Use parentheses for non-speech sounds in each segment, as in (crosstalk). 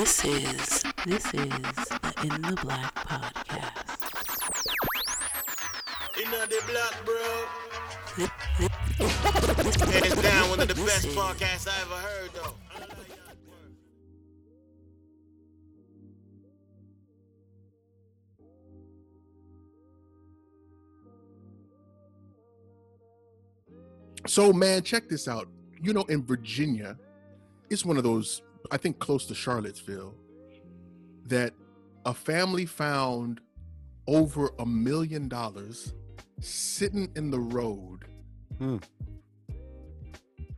This is this is the In the Black podcast. In the black, bro. (laughs) Hands down, one of the best podcasts I ever heard, though. So, man, check this out. You know, in Virginia, it's one of those, I think, close to Charlottesville, that a family found over a million dollars sitting in the road. Hmm.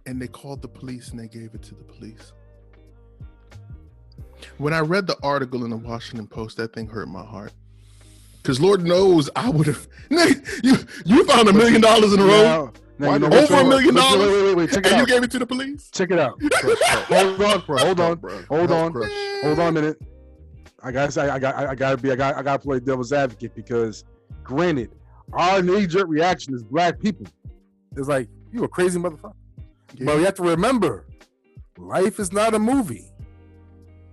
And they called the police and they gave it to the police. When I read the article in the Washington Post, that thing hurt my heart. Because Lord knows I would have. (laughs) You, you found a million dollars in the road Now, you know over a million dollars? Wait, wait, wait, check it and you gave it to the police? Check it out. (laughs) hold on, hold on, hold on, hold on a minute. I gotta say, I got, I gotta be, I got, I gotta play devil's advocate because, granted, our knee-jerk reaction is black people It's like, you a crazy motherfucker. Yeah. But you have to remember, life is not a movie.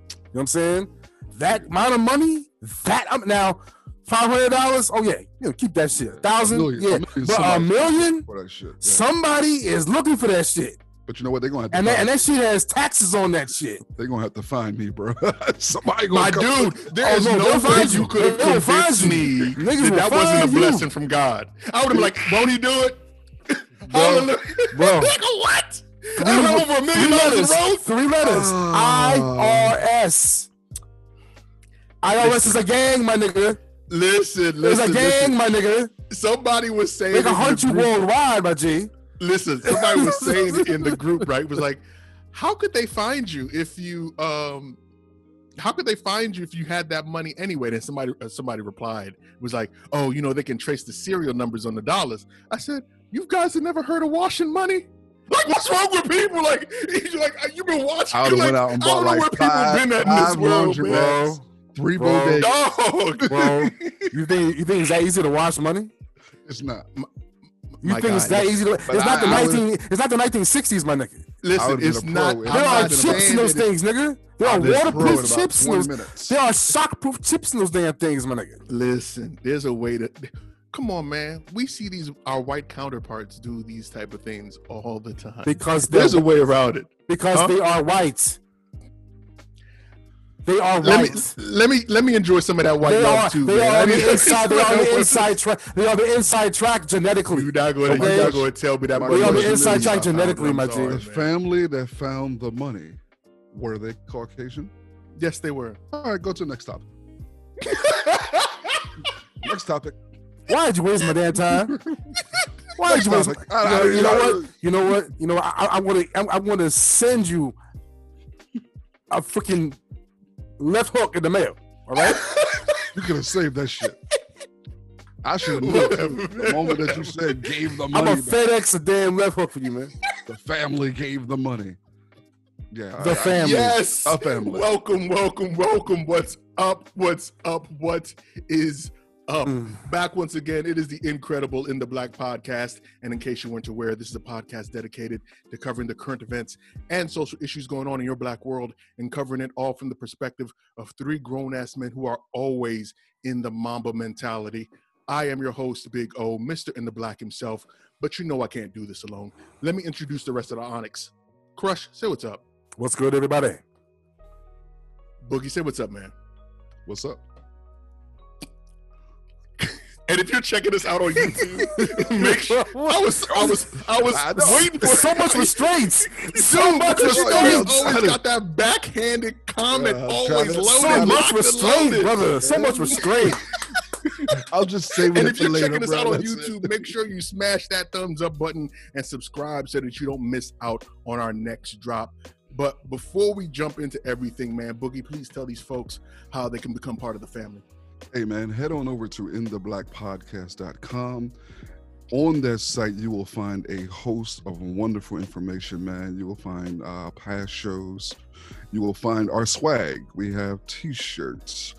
You know what I'm saying? That amount of money, that um, now, five hundred dollars. Oh yeah, you know, keep that shit. A thousand, million, yeah, but a million, for that shit. yeah. somebody is looking for that shit, But you know what? They're gonna have to and that, and that shit has taxes on that shit. they're gonna have to find me, bro. (laughs) Somebody gonna My come- dude, there Oh, is no, no, find you could have convinced me Niggas that that wasn't a you. blessing from God. I would have been like, (laughs) won't he do it? Hallelujah. bro. (laughs) like, what? I don't know over a million dollars in letters. the. Three letters. Ah. IRS. IRS is a gang, my nigga. Listen, It's a gang, listen. my nigga. Somebody was saying, They can in hunt you group- worldwide, my G. listen, somebody was (laughs) saying in the group, right? Was like, how could they find you if you um how could they find you if you had that money anyway? Then somebody uh, somebody replied was like, "Oh, you know, they can trace the serial numbers on the dollars." I said, "You guys have never heard of washing money? Like, what's wrong with people? Like, (laughs) you're like you've been watching. I would've like, went out and I don't bought know like where people five- been at in this world, laundry man. Bags. Three Bro. bodegas. Dog, (laughs) Bro, you think you think it's that easy to wash money? It's not. You My think it's guy, that easy to it's But not the I- I nineteen it's not the nineteen sixties, my nigga. Listen, it's not. There I'm are not chips in those that it- things, nigga. There are I've been pro in waterproof chips in those. minutes. There are shockproof chips in those damn things, my nigga. Listen, there's a way to. Come on, man. We see these our white counterparts do these type of things all the time. Because There's a way around it. because Huh? they are white. They are Let me let me let me enjoy some of that white They love are, too. they man. are on the (laughs) inside. They are the (laughs) inside track. They are the inside track genetically. not going to Okay. you're not going to tell me that. They are the inside track genetically, my sorry, The family that found the money were they Caucasian? Yes, they were. All right, go to the next topic. (laughs) Next topic. Why did you waste my damn time? Why did you waste? Next My, topic. I- I- you, know, you know what? You know what? You know? I, I want to. I, I want to send you a freaking left hook in the mail. All right. (laughs) You could have saved that shit. I should have known the moment that you said gave the money. I'm money. gonna back. FedEx a damn left hook for you, man. The family gave the money. Yeah. The I- I- family. Yes. A family. Welcome, welcome, welcome. What's up? What's up? What is up? Mm. Back once again. It is the incredible In the Black podcast. And in case you weren't aware, this is a podcast dedicated to covering the current events and social issues going on in your black world and covering it all from the perspective of three grown ass men who are always in the Mamba mentality. I am your host, Big O, Mr. In the Black himself. But you know I can't do this alone. Let me introduce the rest of the Onyx. Crush, say what's up. What's good, everybody? Boogie, say what's up, man. What's up? And if you're checking us out on YouTube, (laughs) make sure (laughs) I was I was I was I waiting for So much (laughs) restraints. So much because you restraints. he's always got that backhanded comment, Yeah, always loaded, So much restraint, brother. So much restraint. I'll just save And if you're later, checking us out on That's it. YouTube, make sure you smash that thumbs up button and subscribe so that you don't miss out on our next drop. But before we jump into everything, man, Boogie, please tell these folks how they can become part of the family. Hey man, head on over to intheblackpodcast.com. On that site, you will find a host of wonderful information, man. You will find uh, past shows. You will find our swag. We have t-shirts.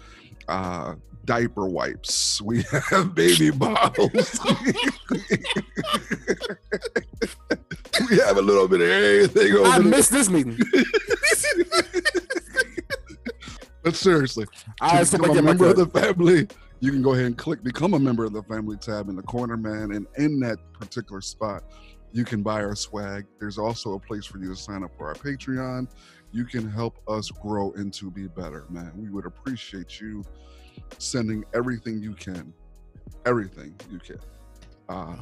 uh, diaper wipes. We (laughs) have baby (laughs) bottles. (laughs) we have a little bit of everything over I missed this meeting. But seriously, I become a member of the family, you can go ahead and click become a member of the family tab in the corner, man. And in that particular spot, you can buy our swag. There's also a place for you to sign up for our Patreon. You can help us grow and to be better, man. We would appreciate you sending everything you can, everything you can. Uh,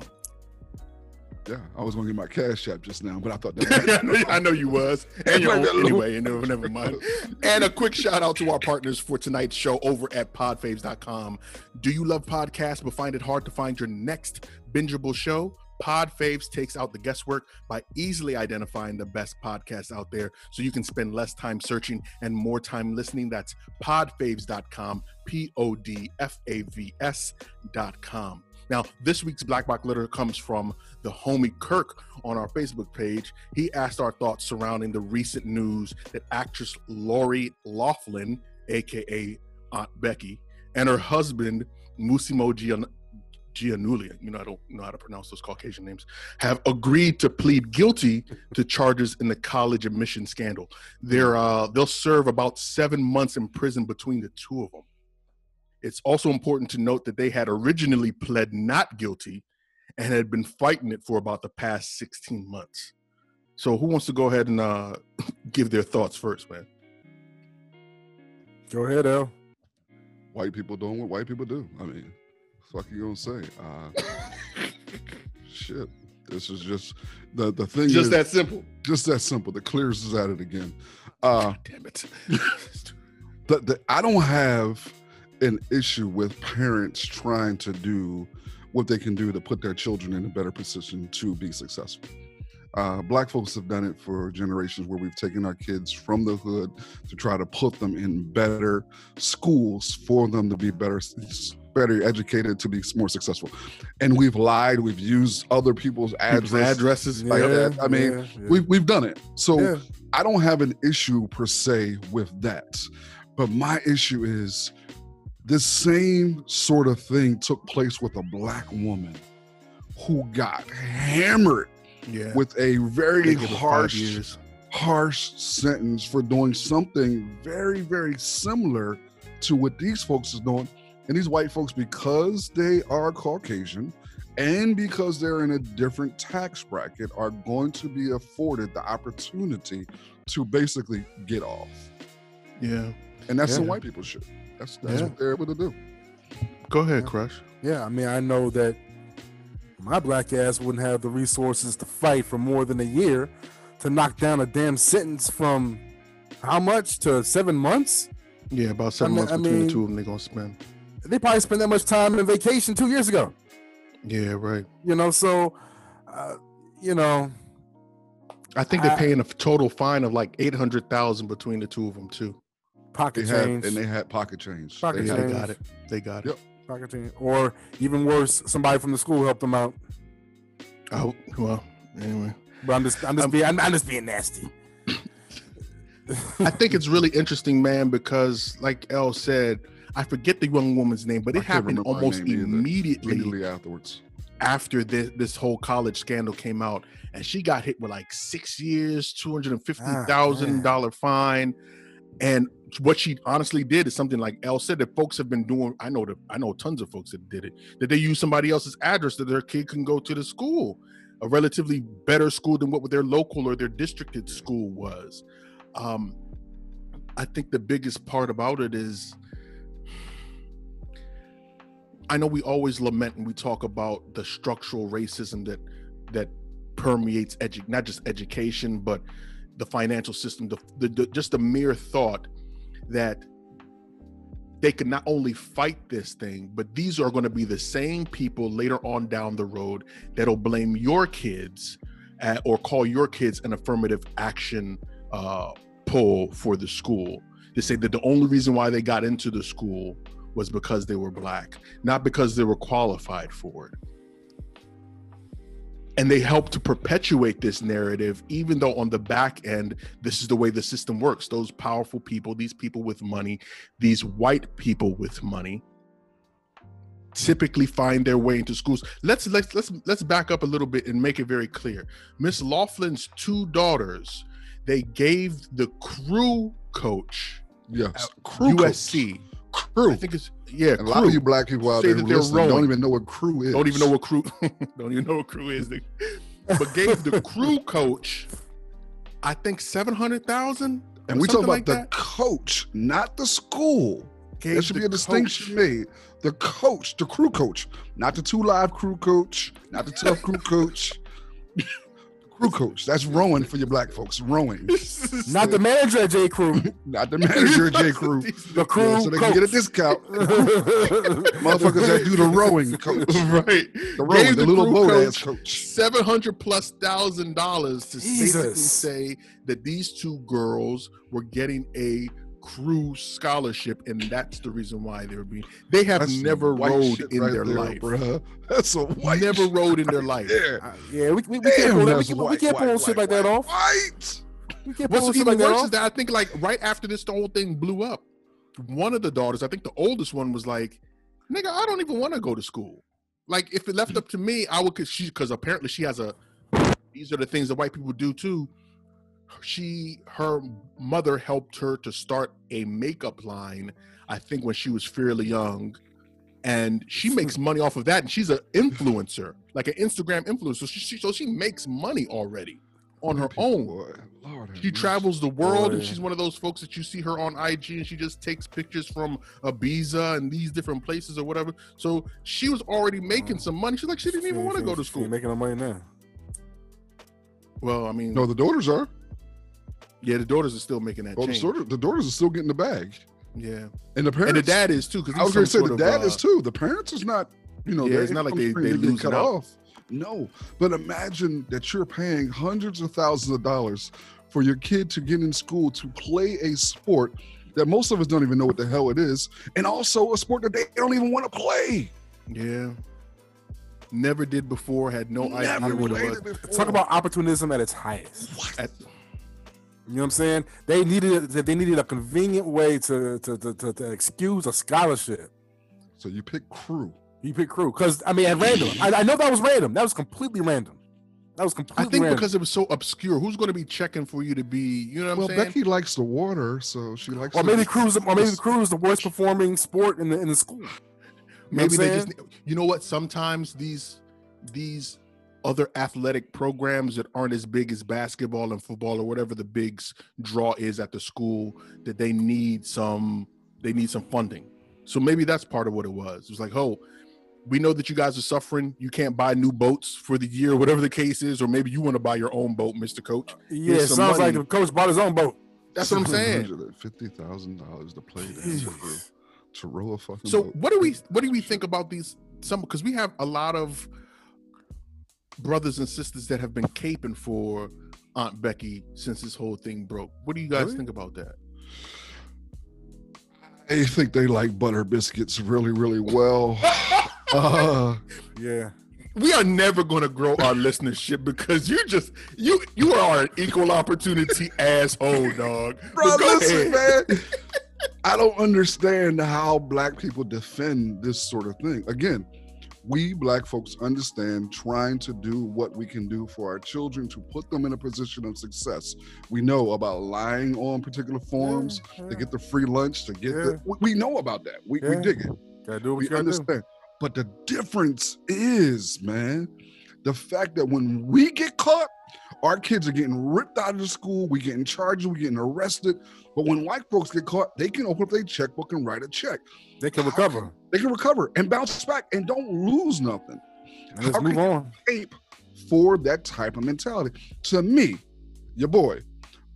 yeah, I was gonna get my cash app just now, but I thought that (laughs) I, know, I know you was, (laughs) and you anyway. You know, never mind. And a quick shout out to our partners for tonight's show over at podfaves.com. Do you love podcasts but find it hard to find your next bingeable show? Podfaves takes out the guesswork by easily identifying the best podcasts out there so you can spend less time searching and more time listening. That's podfaves.com, P O D F A V S.com. Now, this week's Black Box Letter comes from the homie Kirk on our Facebook page. He asked our thoughts surrounding the recent news that actress Lori Loughlin, aka Aunt Becky, and her husband Mossimo Gian- Giannulli, you know I don't know how to pronounce those Caucasian names, have agreed to plead guilty to charges in the college admission scandal. They're uh, they'll serve about seven months in prison between the two of them. It's also important to note that they had originally pled not guilty and had been fighting it for about the past 16 months. So who wants to go ahead and uh, (laughs) give their thoughts first, man? Go ahead, Al. white people doing what white people do. I mean, fuck you gonna say? Uh, (laughs) shit. This is just the the thing. Just is, that simple. just that simple. The clears is at it again. Uh, Damn it. (laughs) the, the, I don't have an issue with parents trying to do what they can do to put their children in a better position to be successful. Uh, black folks have done it for generations where we've taken our kids from the hood to try to put them in better schools for them to be better better educated to be more successful and we've lied we've used other people's address addresses. like that. I mean, yeah, yeah. we've, we've done it so Yeah. I don't have an issue per se with that. But my issue is this same sort of thing took place with a black woman who got hammered Yeah. with a very give it five harsh, harsh sentence for doing something very, very similar to what these folks is doing. And these white folks, because they are Caucasian and because they're in a different tax bracket, are going to be afforded the opportunity to basically get off. Yeah. And that's some Yeah. white people shit. That's that's Yeah. what they're able to do. Go ahead, Yeah. Crush. Yeah, I mean, I know that my black ass wouldn't have the resources to fight for more than a year to knock down a damn sentence from how much to seven months? Yeah, about seven mean- months I between mean- the two of them, they're going to spend. They probably spent that much time in vacation two years ago. Yeah, right. You know, so uh, you know, I think they're I- paying a total fine of like 800000 between the two of them, too. They pocket had change, and they had pocket change. Pocket They Yeah, had- they change. got it. They got it. Yep. pocket change, or even worse, somebody from the school helped them out. Oh, well, anyway. But I'm just, I'm just Um, being, I'm, I'm just being nasty. I think (laughs) it's really interesting, man, because like El said, I forget the young woman's name, but it happened almost immediately immediately afterwards. after this this whole college scandal came out, and she got hit with like six years, two hundred and fifty thousand dollar fine. And what she honestly did is something like El said that folks have been doing. I know that I know tons of folks that did it. That they use somebody else's address that their kid can go to the school, a relatively better school than what their local or their districted school was. Um, I think the biggest part about it is I know we always lament and we talk about the structural racism that that permeates edu- not just education but the financial system the, the, the just the mere thought that they can not only fight this thing but these are going to be the same people later on down the road that'll blame your kids uh, or call your kids an affirmative action uh, pull for the school to say that the only reason why they got into the school was because they were black, not because they were qualified for it. And they help to perpetuate this narrative even though on the back end this is the way the system works those powerful people these people with money these white people with money typically find their way into schools let's let's let's let's back up a little bit and make it very clear miss Loughlin's two daughters they gave the crew coach Yes. at Crew coach. usc Crew. i think it's yeah a lot of you black people out there who listening don't even know what crew is. don't even know what crew (laughs) don't even know what crew is but gave the crew (laughs) coach i think 700000 And we talk about like the that. coach, not the school. Gave There should be a distinction coach- made. The coach, the crew coach, not the two live crew coach, not the tough crew coach. (laughs) the crew coach. That's rowing for your black folks. Rowing, (laughs) Not the manager at J. Crew. (laughs) not the manager of J (laughs) Crew. The crew Yeah, so they can get a discount. Motherfuckers that do the rowing coach. right The rowing, Gave the, little boat ass coach coach. 700 plus thousand dollars to basically say that these two girls were getting a crew scholarship and that's the reason why they were being they have That's never rode in right their there, life bruh. (laughs) That's a white never rowed in their life yeah, we, we, we Damn, can't pull, that, we can't, we can't pull white, shit white, like that off. White. We can't pull What's shit even like that off. is that I think like right after this the whole thing blew up, one of the daughters, I think the oldest one was like, "Nigga, I don't even want to go to school. Like if it left mm. up to me, I would cause she because apparently she has a these are the things that white people do too. She her mother helped her to start a makeup line, I think when she was fairly young. And she makes money off of that, and she's an (laughs) influencer, like an Instagram influencer. So she, so she makes money already on her People, own. boy. Lord She travels the world, and she's one of those folks that you see her on IG, and she just takes pictures from Ibiza and these different places or whatever. So she was already making some money. She's like, she didn't even want to go to school. ain't making no money now. Well, I mean, No, the daughters are. Yeah, the daughters are still making that Oh, the, change. daughter, the daughters are still getting the bag, Yeah, and the parents. and the dad is too. Because I was going to say the dad is uh, too. The parents is not. You know, Yeah, it's not like they- stream they didn't cut out. off. No, but imagine that you're paying hundreds of thousands of dollars for your kid to get in school to play a sport that most of us don't even know what the hell it is, and also a sport that they don't even want to play. Yeah, never did before. Had no idea what it was. it. Talk about opportunism at its highest. At- You know what I'm saying? They needed they needed a convenient way to to to, to, to excuse a scholarship. So you pick crew. You pick crew because I mean at random. I, I know that was random. That was completely random. That was completely. I think random. because it was so obscure. Who's going to be checking for you to be? You know what well, I'm saying? Well, Becky likes the water, so she likes. or to- maybe crew is or maybe crew is the worst performing sport in the in the school. You maybe they just you know what sometimes these these other athletic programs that aren't as big as basketball and football or whatever the big draw is at the school that they need some they need some funding. So maybe that's part of what it was. It was like oh we know that you guys are suffering. You can't buy new boats for the year (laughs) whatever the case is or maybe you want to buy your own boat mr coach. Uh, yeah, it some sounds like the coach bought his own boat. that's what i'm saying. (laughs) Fifty thousand dollars to play that to, to row a fucking So boat. what do we what do we think about these some because we have a lot of brothers and sisters that have been caping for Aunt Becky since this whole thing broke. What do you guys Really? think about that? I think they like butter biscuits really, really well. (laughs) uh, Yeah. We are never going to grow our listenership because you just you you are an equal opportunity (laughs) asshole, dog. bro, go listen, ahead. man. I don't understand how black people defend this sort of thing. Again, we black folks understand trying to do what we can do for our children to put them in a position of success. We know about lying on particular forms to get the free lunch, to get the. we- know about that. We, we dig it. Gotta do what we gotta do. understand. But the difference is, man, the fact that when we get caught, our kids are getting ripped out of the school, we getting charged, we getting arrested. But when white folks get caught, they can open up their checkbook and write a check. They can recover. They can recover and bounce back and don't lose nothing. And let's How move on. Ape for that type of mentality. To me, your boy,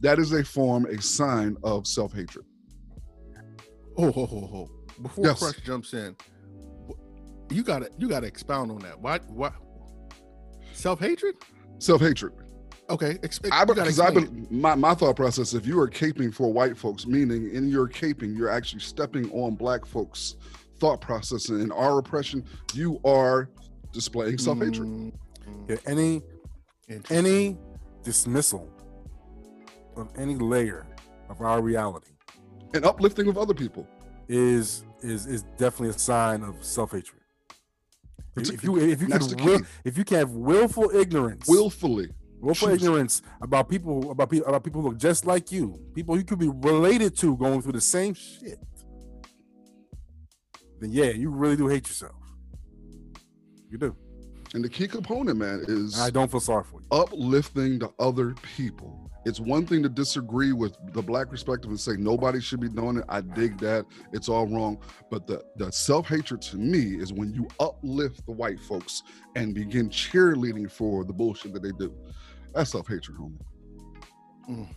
that is a form, a sign of self-hatred. Oh, ho, ho, ho. Before Yes. Crush jumps in, you gotta you gotta expound on that. Why what self hatred? Self-hatred. Okay, exp- I you gotta because I've been, my my thought process. If you are caping for white folks, meaning in your caping, you're actually stepping on black folks' thought process and in our oppression, you are displaying self hatred. Mm, Yeah, any Interesting. Any dismissal of any layer of our reality And uplifting of other people. is is is definitely a sign of self hatred. If you Particularly- if you can will, if you can have willful ignorance, Willfully. Willful choose- ignorance about people about people about people who look just like you, people you could be related to going through the same shit, then yeah, you really do hate yourself. You do. And the key component, man, is I don't feel sorry for you. uplifting the other people. It's one thing to disagree with the black perspective and say nobody should be doing it. I dig that. It's all wrong. But the, the self hatred to me is when you uplift the white folks and begin cheerleading for the bullshit that they do. That's self hatred, homie. Mm.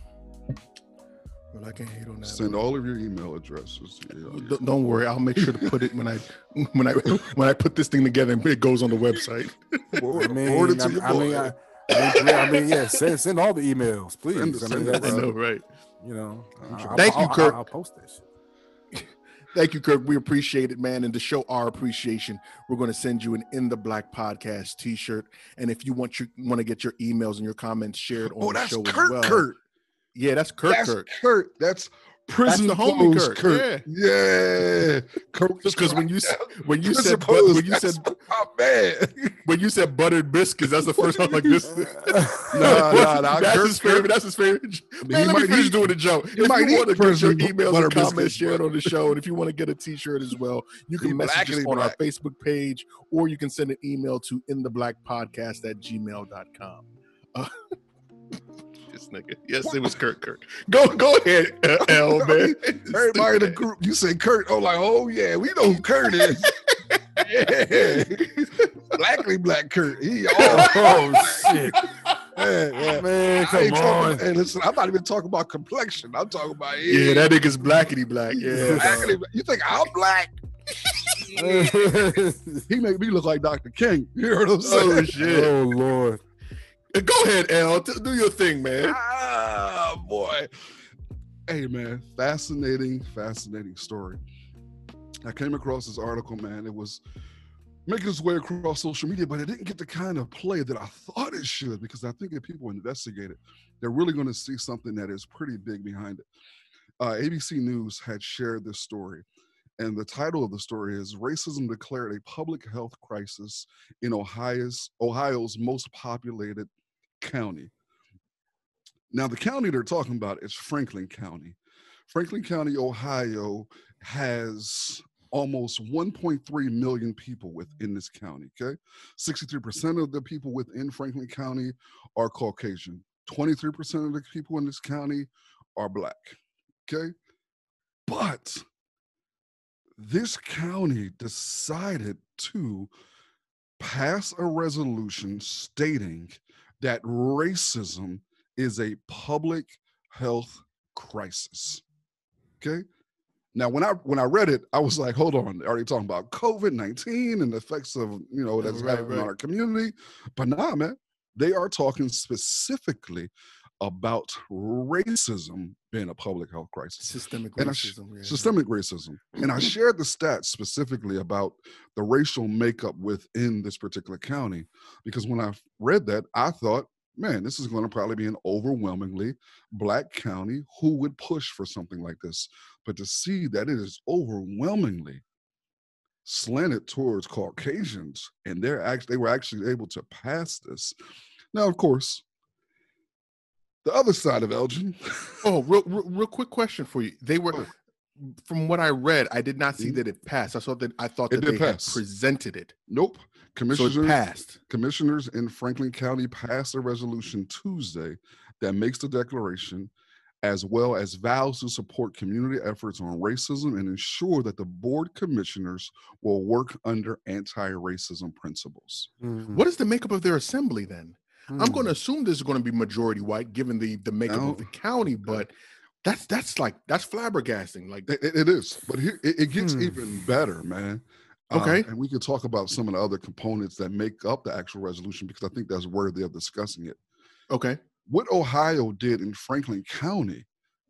Well, I can't hate on that. Send one. all of your email addresses. Yeah, yeah. Don't- Don't worry, I'll make sure to put it when I (laughs) when I when I put this thing together and it goes on the website. (laughs) (laughs) I mean, forward it I, to your I mean. I, I mean, yeah, I mean, yeah, send, send all the emails, please. Send- I mean, send it, I know, right? you know, I'm I- sure. I'll- Thank you, I'll- Kirk. I'll, I'll post that shit. Thank you, Kirk. We appreciate it, man. And to show our appreciation, we're going to send you an In the Black podcast T-shirt. And if you want you want to get your emails and your comments shared oh, on Oh, the show Kurt as well, Kurt. yeah, that's Kirk. that's Kurt. Kurt. That's prison the homie Kurt, Kurt. Yeah. Kurt. Just because when you when you said but, when you said (laughs) my man. when you said buttered biscuits, that's the first time like this. (laughs) Nah, nah, nah, That's Kirk- his favorite. That's his favorite. he Man, let might eat- doing the joke. he If might you want to get your emails and comments shared on the show, and if you want to get a T-shirt as well, you can message us on our. Facebook page, or you can send an email to in the black podcast at gmail.com. Uh, (laughs) this nigga. Yes, it was Kurt. Kurt. Go, go ahead, uh, (laughs) L man. Everybody in the group, you say Kurt. I'm like, oh yeah, we know who Kurt is. (laughs) yeah. Blackly black Kurt. He (laughs) all oh shit, yeah, yeah. man, I come ain't talking- on. Hey, listen, I'm not even talking about complexion. I'm talking about Yeah, that nigga's blackity black. Yeah, Blackity. You think I'm black? He make me look like Dr. King. You heard what I'm saying? Oh shit. oh lord, Go ahead, L. T- do your thing, man. Ah, boy. Hey, man, fascinating, fascinating story. I came across this article, man. It was making its way across social media, but it didn't get the kind of play that I thought it should because I think if people investigate it, they're really going to see something that is pretty big behind it. Uh, ABC News had shared this story, and the title of the story is Racism Declared a Public Health Crisis in Ohio's, Ohio's Most Populated County. Now, the county they're talking about is Franklin County. Franklin County, Ohio has almost 1.3 million people within this county. Okay. 63% of the people within Franklin County are Caucasian, 23% of the people in this county are Black. Okay. But this county decided to pass a resolution stating that racism is a public health crisis. Okay. Now, when I when I read it, I was like, "Hold on, are they talking about COVID nineteen and the effects of you know that's Right, having on our community?" But nah, man, they are talking specifically about racism being a public health crisis Systemic And I sh- racism. yeah. systemic racism. And I (clears throat) shared the stats specifically about the racial makeup within this particular county because when I read that, I thought, man, this is going to probably be an overwhelmingly black county who would push for something like this. But to see that it is overwhelmingly slanted towards Caucasians and they're actually they were actually able to pass this. Now, of course, the other side of Elgin. Oh, real, real, real quick question for you. They were, Oh. from what I read, I did not see Mhm. that it passed. I saw that I thought It that did they had presented it, Nope. so Commissioners it passed. commissioners in Franklin County passed a resolution Tuesday that makes the declaration as well as vows to support community efforts on racism and ensure that the board commissioners will work under anti-racism principles. What is the makeup of their assembly then? I'm Hmm. going to assume this is going to be majority white, given the the makeup of the county. But that's that's like that's flabbergasting. Like, It, it- is, but here it, it gets Hmm. even better, man. Uh, Okay. and we can talk about some of the other components that make up the actual resolution because I think that's worthy of discussing it. okay, what Ohio did in Franklin County,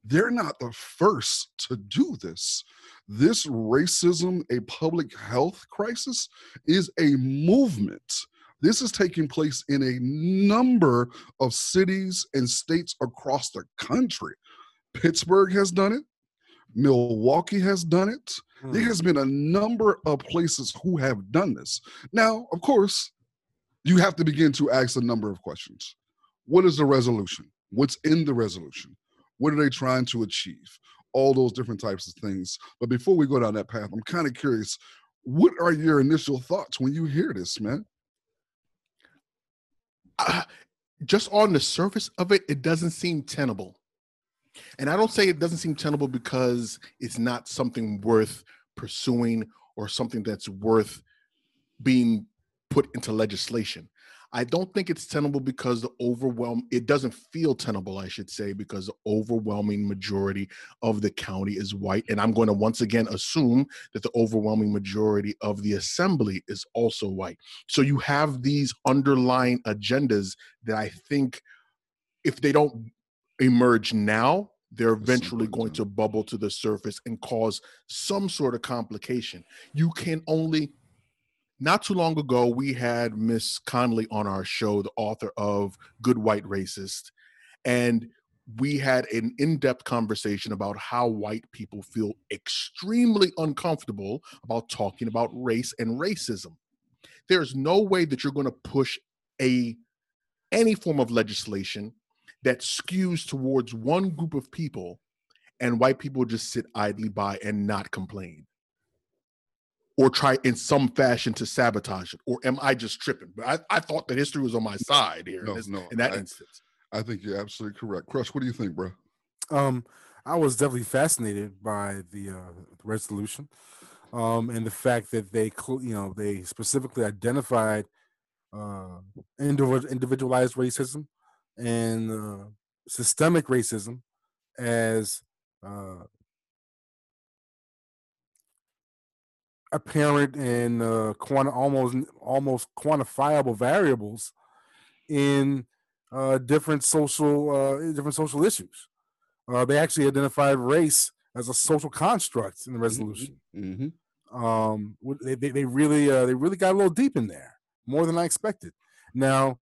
they're not the first to do this. This racism, a public health crisis, is a movement This is taking place in a number of cities and states across the country. Pittsburgh has done it. Milwaukee has done it. There Hmm. has been a number of places who have done this. Now, of course, you have to begin to ask a number of questions. What is the resolution? What's in the resolution? What are they trying to achieve? All those different types of things. But before we go down that path, I'm kind of curious. What are your initial thoughts when you hear this, man? Just on the surface of it, it doesn't seem tenable. And I don't say it doesn't seem tenable because it's not something worth pursuing or something that's worth being put into legislation. I don't think it's tenable because the overwhelm it doesn't feel tenable, I should say, because the overwhelming majority of the county is white. And I'm going to once again assume that the overwhelming majority of the assembly is also white. So you have these underlying agendas that I think if they don't emerge now, they're eventually going to bubble to the surface and cause some sort of complication. You can only not too long ago, we had Miss Conley on our show, the author of Good White Racist. And we had an in depth conversation about how white people feel extremely uncomfortable about talking about race and racism. There's no way that you're going to push a any form of legislation that skews towards one group of people and white people just sit idly by and not complain or try in some fashion to sabotage it or am i just tripping but i, I thought that history was on my side here No, in, this- no, in that I- instance I think you're absolutely correct. Crush, what do you think, bro? Um, I was definitely fascinated by the uh, resolution, um, and the fact that they, cl- you know, they specifically identified uh, individualized racism and uh, systemic racism as uh, apparent and uh, quanti- almost almost quantifiable variables in uh, different social uh, different social issues. Uh, they actually identified race as a social construct in the resolution. Mm-hmm. Um, they, they, they really uh, they really got a little deep in there, more than I expected. Now,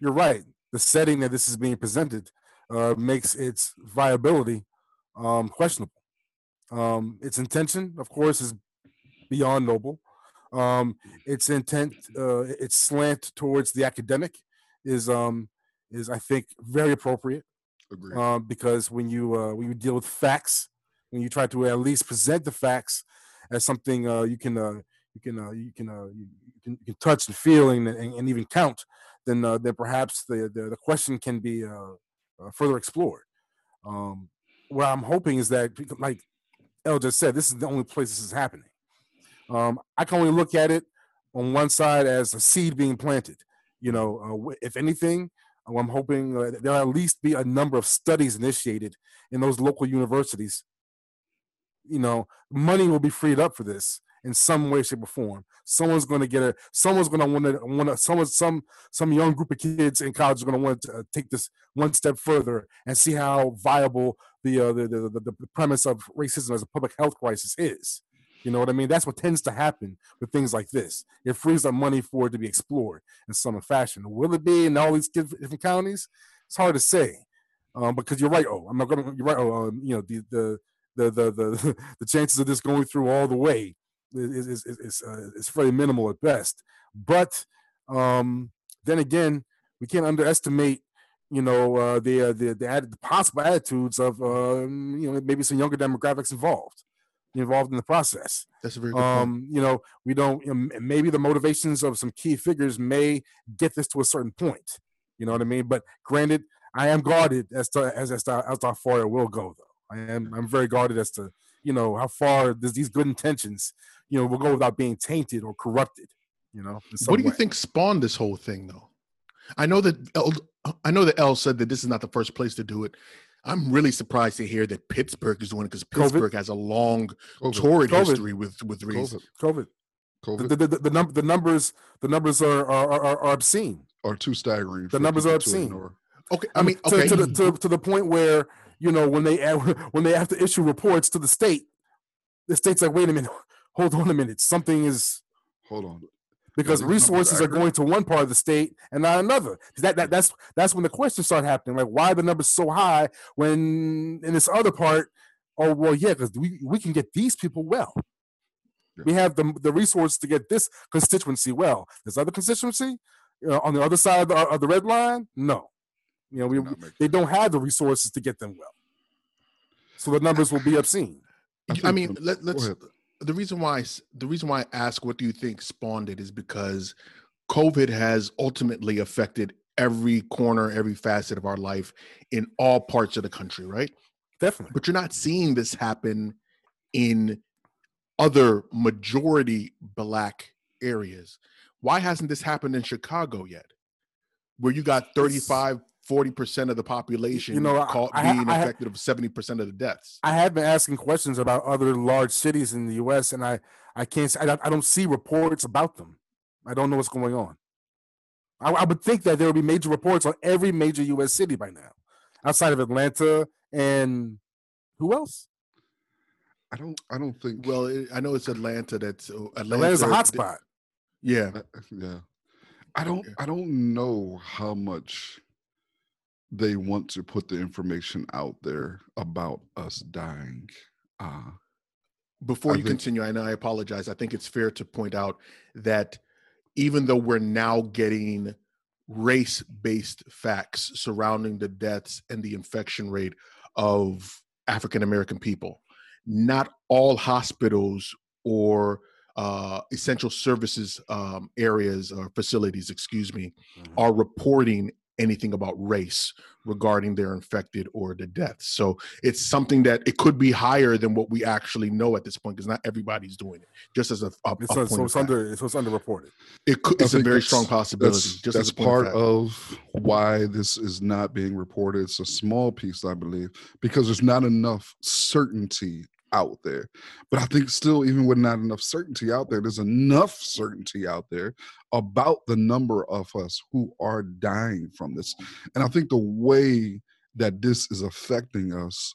you're right. The setting that this is being presented uh, makes its viability um, questionable. Um, its intention, of course, is beyond noble. Um, its intent, uh, its slant towards the academic, is um, is I think very appropriate uh, because when you uh, when you deal with facts, when you try to at least present the facts as something uh, you can uh, you can uh, you can uh, you, can you can touch and feel and, and, and even count, then uh, then perhaps the, the the question can be uh, uh, further explored. Um, what I'm hoping is that, like El just said, this is the only place this is happening. Um, I can only look at it on one side as a seed being planted. You know, uh, if anything, uh, I'm hoping uh, there'll at least be a number of studies initiated in those local universities. You know, money will be freed up for this in some way, shape, or form. Someone's going to get a. Someone's going to want to want to. Someone, some some young group of kids in college are going to want to uh, take this one step further and see how viable the, uh, the, the the the premise of racism as a public health crisis is. You know what I mean? That's what tends to happen with things like this. It frees up money for it to be explored in some fashion. Will it be in all these different counties? It's hard to say, um, because you're right. Oh, I'm not gonna. You're right. Oh, um, you know the the the the the, (laughs) the chances of this going through all the way is is is uh, is fairly minimal at best. But um, then again, we can't underestimate. You know uh, the, uh, the the added, the possible attitudes of um, you know maybe some younger demographics involved involved in the process. That's a very good point. Um you know we don't you know, maybe the motivations of some key figures may get this to a certain point you know what i mean? But granted i am guarded as to as as to, as to how far it will go though. I am i'm very guarded as to you know how far does these good intentions you know will go without being tainted or corrupted you know what do you way. think spawned this whole thing though? I know that El, i know that el said that this is not the first place to do it i'm really surprised to hear that pittsburgh is doing it because COVID. pittsburgh has a long COVID. torrid COVID. history with with race COVID. covid COVID the, the, the, the, num- the numbers the numbers are are, are, are obscene are too staggering. The numbers are obscene. okay i mean to, to, the, to, to the point where you know when they (laughs) when they have to issue reports to the state the state's like wait a minute (laughs) hold on a minute something is Hold on. Because these resources are going to one part of the state and not another. That, that that's that's when the questions start happening. Like, why are the numbers so high when in this other part? Oh well, yeah, because we we can get these people well. Yeah. We have the the resources to get this constituency well. This other constituency, you know, on the other side of the, of the red line, no. You know, we, they don't have the resources to get them well. So the numbers will be obscene. I, think mean, let, go let's. ahead. The reason why the reason why I ask what do you think spawned it is because COVID has ultimately affected every corner, every facet of our life in all parts of the country, right? Definitely. But you're not seeing this happen in other majority black areas. Why hasn't this happened in Chicago yet? Where you got 35, 40% of the population you know, caught I being I ha- affected of 70% of the deaths. I have been asking questions about other large cities in the U.S. and I I can't s- I don't, I don't see reports about them. I don't know what's going on. I, I would think that there would be major reports on every major U.S. city by now, outside of Atlanta and who else? I don't. I don't think. Well, it, I know it's Atlanta that's uh, Atlanta, Atlanta's a hot th- spot. Yeah. Yeah i don't i don't know how much they want to put the information out there about us dying uh Before I you think- continue, I know I apologize. I think it's fair to point out that even though we're now getting race based facts surrounding the deaths and the infection rate of African American people, not all hospitals or uh, essential services um, areas or facilities, excuse me, Mhm. are reporting anything about race regarding their infected or the deaths. So it's something that it could be higher than what we actually know at this point because not everybody's doing it. Just as a, a, It's, a point so of it's fact. under so it's underreported. it could, it's a very strong possibility. that's, just that's as a part fact. of why this is not being reported it's a small piece i believe because there's not enough certainty out there. But i think still even with not enough certainty out there there's enough certainty out there about the number of us who are dying from this. And i think the way that this is affecting us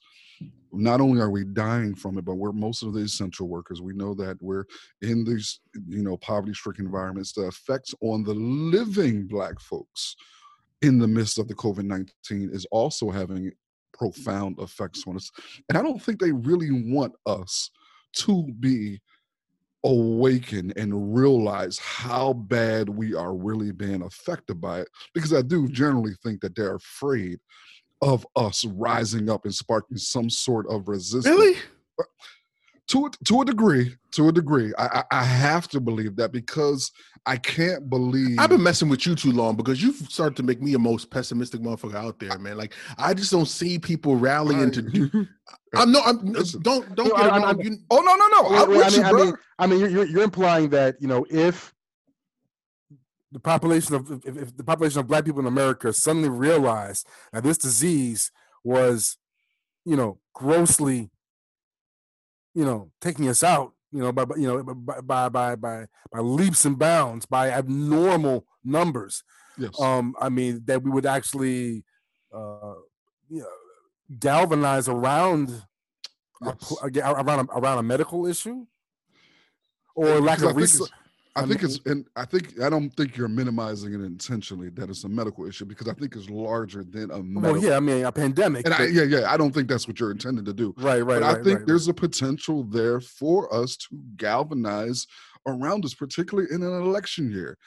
not only are we dying from it but we're most of the essential workers we know that we're in these you know poverty stricken environments the effects on the living black folks in the midst of the covid-19 is also having Mm-hmm. profound effects on us and i don't think they really want us to be awaken and realize how bad we are really being affected by it because i do mm-hmm. generally think that they're afraid of us rising up and sparking some sort of resistance. Really? To a, to a degree to a degree I, I i have to believe that because i can't believe I've been messing with you too long because you've started to make me a most pessimistic motherfucker out there, man. Like I just don't see people rallying to do. (laughs) I'm no. I'm Listen. don't don't No, get it I- wrong. I'm- you, oh no no no i'm Wait, wait, with I you mean, I mean, I mean, you're, you're you're implying that you know if the population of if, if the population of black people in America suddenly realized that this disease was, you know, grossly, you know, taking us out, you know, by you know by by by by, by leaps and bounds, by abnormal numbers. yes Um, I mean that we would actually, uh, you know, galvanize around yes. aga- around a, around a medical issue or lack of think resource. I I think mean- it's, and I think I don't think you're minimizing it intentionally that it's a medical issue because I think it's larger than a Well, yeah, I mean a pandemic. and I, yeah, yeah, I don't think that's what you're intended to do. right, right, but right. I think right, there's a potential there for us to galvanize around us, particularly in an election year.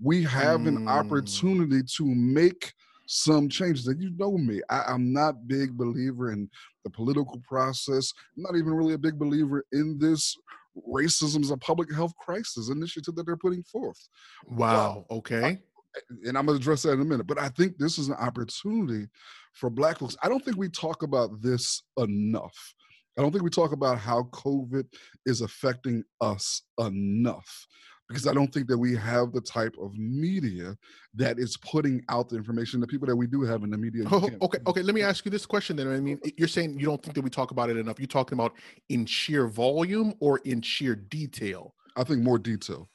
We have an Mm. opportunity to make some changes. And you know me, I, I'm not big believer in the political process. I'm not even really a big believer in this racism is a public health crisis initiative that they're putting forth wow. Okay. and I'm going to address that in a minute. But I think this is an opportunity for Black folks. I don't think we talk about this enough. I don't think we talk about how COVID is affecting us enough because I don't think that we have the type of media that is putting out the information. The people that we do have in the media. Oh, okay. Okay. Let me ask you this question then. I mean, you're saying you don't think that we talk about it enough. You're talking about in sheer volume or in sheer detail? I think more detail.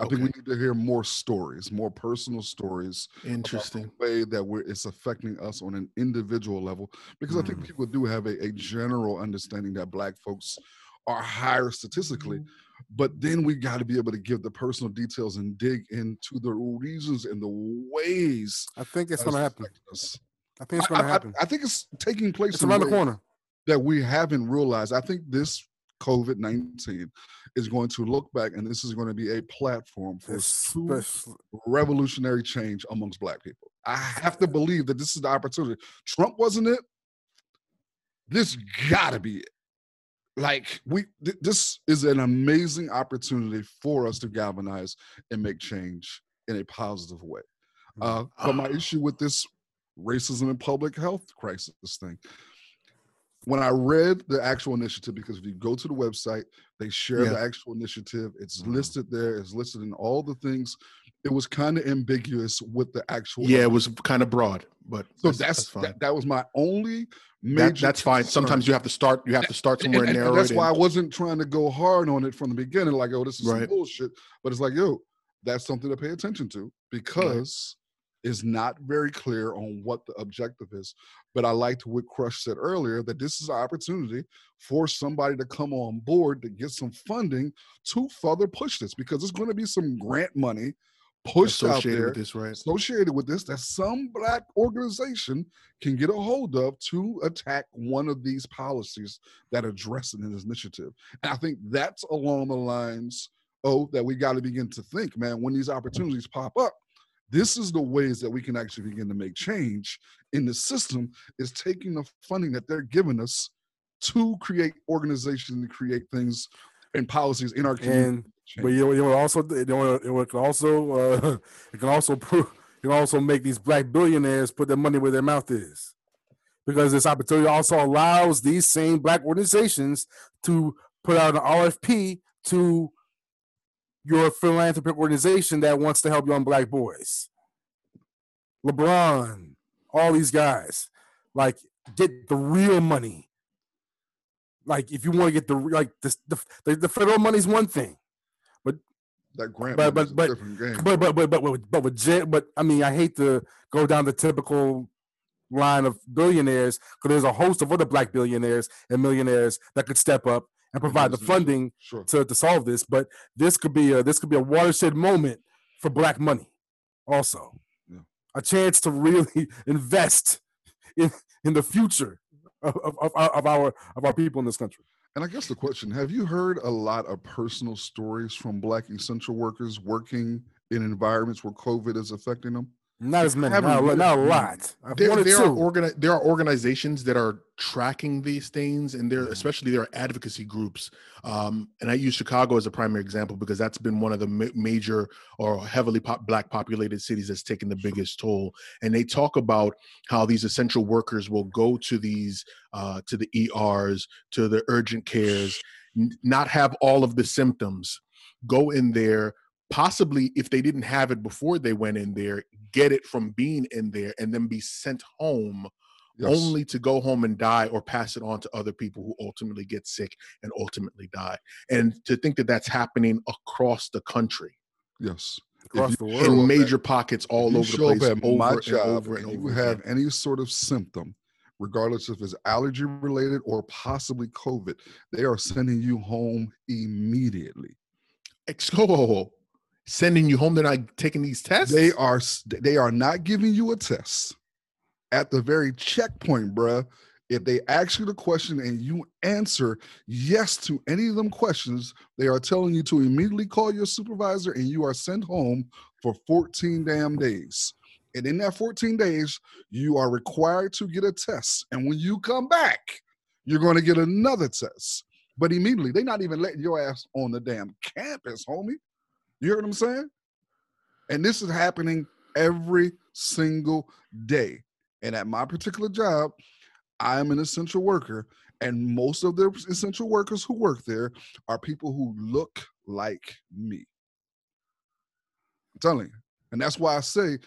I think we need to hear more stories, more personal stories Interesting. way that we're it's affecting us on an individual level because I think Mm. people do have a, a general understanding that black folks are higher statistically, But then we got to be able to give the personal details and dig into the reasons and the ways. I think it's going to happen. us. I think it's going to happen. I, think it's taking place It's around the corner. that we haven't realized. I think this COVID 19 is going to look back and this is going to be a platform for revolutionary change amongst black people. I have to believe that this is the opportunity. Trump wasn't it. This gotta be it. Like we, th- this is an amazing opportunity for us to galvanize and make change in a positive way. Uh, but my issue with this racism and public health crisis thing, when I read the actual initiative, because if you go to the website, they share Yeah. the actual initiative. It's Mhm. listed there. It's listed in all the things. It was kind of ambiguous with the actual. Yeah, it was kind of broad, but So that's, that's, that's fine. that, that was my only major. That, that's fine. concern. Sometimes you have to start. You have to start somewhere and- and and narrow that's why I wasn't trying to go hard on it from the beginning, like, oh, this is some Right. bullshit. But it's like, yo, that's something to pay attention to because it's not very clear on what the objective is. But I liked what Crush said earlier that this is an opportunity for somebody to come on board to get some funding to further push this because there's going to be some grant money pushed out associated there with this, right? associated with this that some black organization can get a hold of to attack one of these policies that address it in this initiative. And I think that's along the lines, oh, that we got to begin to think, man, when these opportunities pop up, this is the ways that we can actually begin to make change in the system is taking the funding that they're giving us to create organizations and create things and policies in our community. And but you know, also you know, it can also uh, it (laughs) can also prove it can also make these black billionaires put their money where their mouth is, because this opportunity also allows these same black organizations to put out an RFP to your philanthropic organization that wants to help young black boys. LeBron, all these guys, like get the real money. Like if you want to get the like the the, the, federal money is one thing. But that grant but- but- game. But but but but with- but with Jen, but I mean, I hate to go down the typical line of billionaires because there's a host of other black billionaires and millionaires that could step up and provide the funding sure. to, to solve this. But this could be a this could be a watershed moment for black money, also Yeah. a chance to really (laughs) invest in in the future of, of, of, of our of our people in this country. And I guess the question have you heard a lot of personal stories from Black essential workers working in environments where COVID is affecting them? Not as many, haven't a not a lot. I've There, there are organi- there are organizations that are tracking these things, and Mm-hmm. there, especially there are advocacy groups. Um, and I use Chicago as a primary example because that's been one of the ma- major or heavily pop- black populated cities that's taken the biggest toll. And they talk about how these essential workers will go to these uh, to the ERs, to the urgent cares, n- not have all of the symptoms, go in there. Possibly, if they didn't have it before they went in there, get it from being in there and then be sent home Yes. only to go home and die or pass it on to other people who ultimately get sick and ultimately die. And to think that that's happening across the country yes. across the world. in at- major pockets all If you over the show up place, at over my and job over and and you have again. any sort of symptom, regardless if it's allergy related or possibly COVID, they are sending you home immediately. Ex- (laughs) oh. Sending you home. They're not taking these tests. They are they are not giving you a test at the very checkpoint, bruh. If they ask you the question and you answer yes to any of them questions, they are telling you to immediately call your supervisor and you are sent home for 14 damn days. And in that 14 days, you are required to get a test. And when you come back, you're going to get another test. But immediately, they're not even letting your ass on the damn campus, homie. You hear what I'm saying? And this is happening every single day. And at my particular job, I am an essential worker, and most of the essential workers who work there are people who look like me. I'm telling you. And that's why I say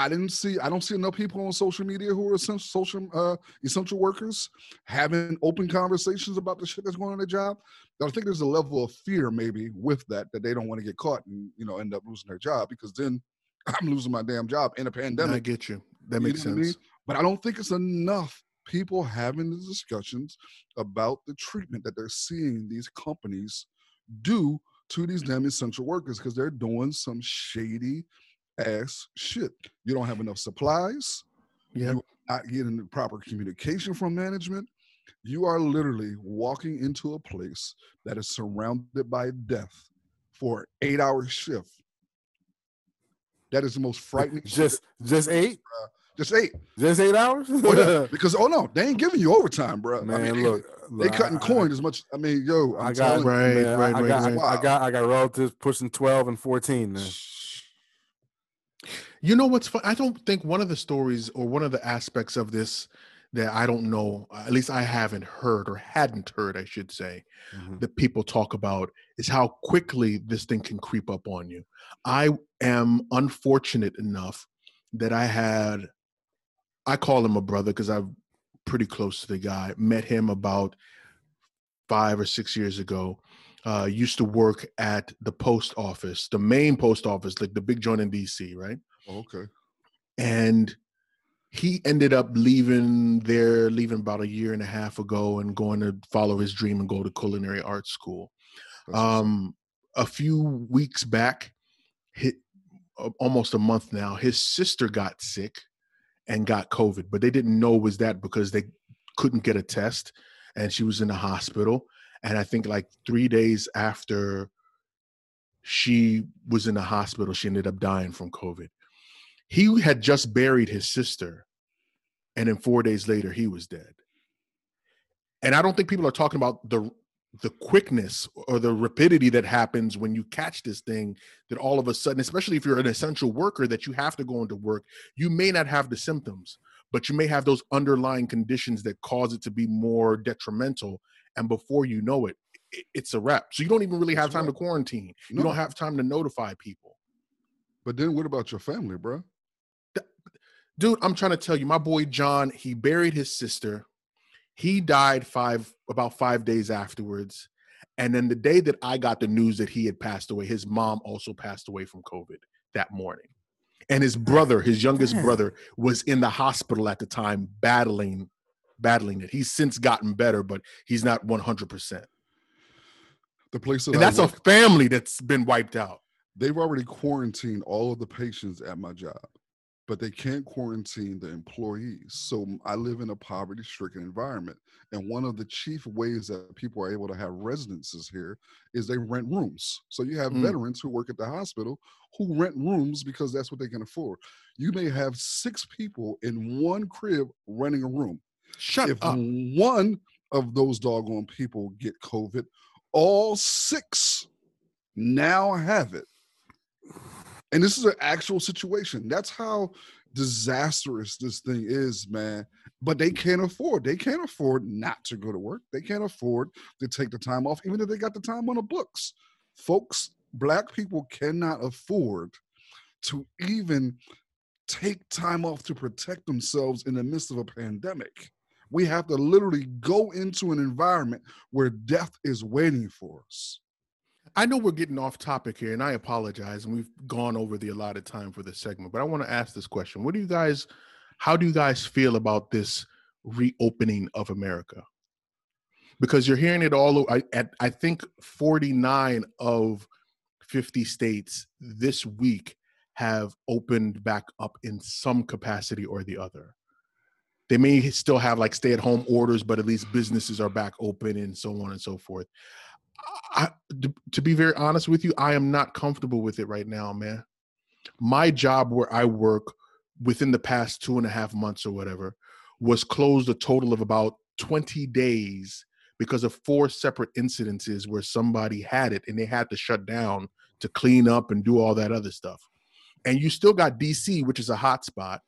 I didn't see, I don't see enough people on social media who are essential social uh, essential workers having open conversations about the shit that's going on in their job. I think there's a level of fear maybe with that that they don't want to get caught and you know end up losing their job because then (laughs) I'm losing my damn job in a pandemic. I get you. That You makes know what I mean? sense. But I don't think it's enough people having the discussions about the treatment that they're seeing these companies do to these damn essential workers because they're doing some shady ass shit. You don't have enough supplies. Yeah. You're not getting the proper communication from management. You are literally walking into a place that is surrounded by death for an eight hour shift. That is the most frightening shit. (laughs) Just just eight, Just eight. just eight hours. Oh, yeah, (laughs) because oh no, they ain't giving you overtime, bro. Man, I mean, look, (laughs) they look, cutting I- I- coin as much. I mean, yo, I'm I got telling you, Right, man, right, I, right, got, right. I, I got I got relatives pushing twelve and fourteen. Man. You know what's fun? I don't think one of the stories or one of the aspects of this that I don't know, at least I haven't heard or hadn't heard, I should say, Mhm. that people talk about is how quickly this thing can creep up on you. I am unfortunate enough that I had, I call him a brother because I'm pretty close to the guy. Met him about five or six years ago. Uh, used to work at the post office, the main post office, like the big joint in DC, right? Oh, okay. and he ended up leaving there leaving about a year and a half ago and going to follow his dream and go to culinary arts school That's what's up. um a few weeks back hit almost a month now his sister got sick and got covid but they didn't know it was that because they couldn't get a test and she was in the hospital and i think like 3 days after she was in the hospital she ended up dying from covid he had just buried his sister and then 4 days later he was dead. And i don't think people are talking about the the quickness or the rapidity that happens when you catch this thing that all of a sudden especially if you're an essential worker that you have to go into work. You may not have the symptoms but you may have those underlying conditions that cause it to be more detrimental. And before you know it it's a wrap. So you don't even really have time to quarantine. You No. don't have time to notify people. But then what about your family, bro? Dude i'm trying to tell you my boy john he buried his sister. He died five about five days afterwards. And then the day that i got the news that he had passed away his mom also passed away from covid that morning. And his brother his youngest Damn. brother was in the hospital at the time battling battling it. He's since gotten better but he's not 100% The place that and I that's a family that's been wiped out. They've already quarantined all of the patients at my job, but they can't quarantine the employees. So I live in a poverty-stricken environment, and one of the chief ways that people are able to have residences here is they rent rooms. So you have Mm. veterans who work at the hospital who rent rooms because that's what they can afford. You may have six people in one crib renting a room. shut if up one of those doggone people get COVID, all six now have it. And this is an actual situation. That's how disastrous this thing is, man. But they can't afford. They can't afford not to go to work. They can't afford to take the time off, even if they got the time on the books. Folks, black people cannot afford to even take time off to protect themselves in the midst of a pandemic. We have to literally go into an environment where death is waiting for us. I know we're getting off topic here, and I apologize. And we've gone over the allotted time for this segment, but I want to ask this question: What do you guys, how do you guys feel about this reopening of America? Because you're hearing it all. I, at I think 49 of 50 states this week have opened back up in some capacity or the other. They may still have like stay-at-home orders, but at least businesses are back open and so on and so forth. I, to, be very honest with you, I am not comfortable with it right now, man. My job where I work within the past two and a half months or whatever was closed a total of about 20 days because of four separate incidences where somebody had it and they had to shut down to clean up and do all that other stuff. And you still got DC, which is a hot spot.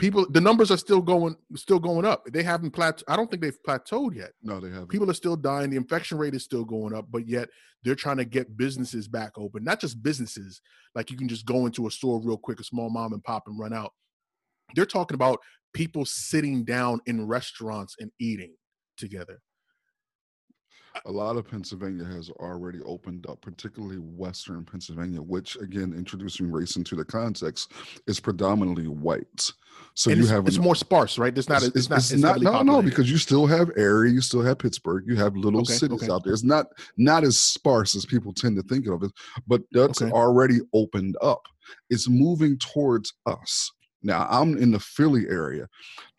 People, the numbers are still going, still going up. They haven't plateaued. I don't think they've plateaued yet No, they haven't. people are still dying the infection rate is still going up but yet they're trying to get businesses back open not just businesses like you can just go into a store real quick a small mom and pop and run out they're talking about people sitting down in restaurants and eating together a lot of Pennsylvania has already opened up, particularly Western Pennsylvania, which again, introducing race into the context, is predominantly white. So and you have it's an- more sparse, right? It's not. It's, it's, not. it's not no no because you still have Erie, you still have Pittsburgh, you have little Okay, cities okay. out there. It's not not as sparse as people tend to think of it, but that's Okay. already opened up. It's moving towards us. Now I'm in the Philly area.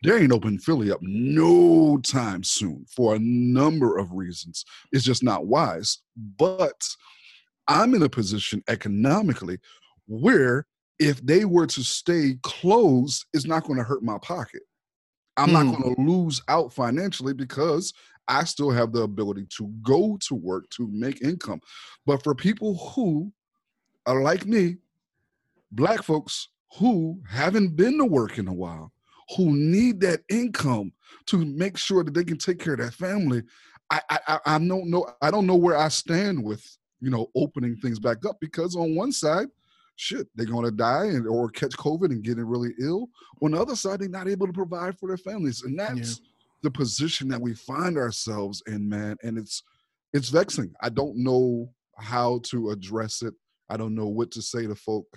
They ain't open Philly up no time soon for a number of reasons. It's just not wise. But I'm in a position economically where if they were to stay closed, it's not going to hurt my pocket. I'm not Hmm. going to lose out financially because I still have the ability to go to work to make income. But for people who are like me, black folks who haven't been to work in a while, who need that income to make sure that they can take care of their family, I I, I, I don't know I don't know where I stand with you know opening things back up because on one side, shit, they're gonna die and or catch COVID and getting really ill. On the other side, they're not able to provide for their families, and that's the position that we find ourselves in, man. And it's it's vexing. I don't know how to address it. I don't know what to say to folk.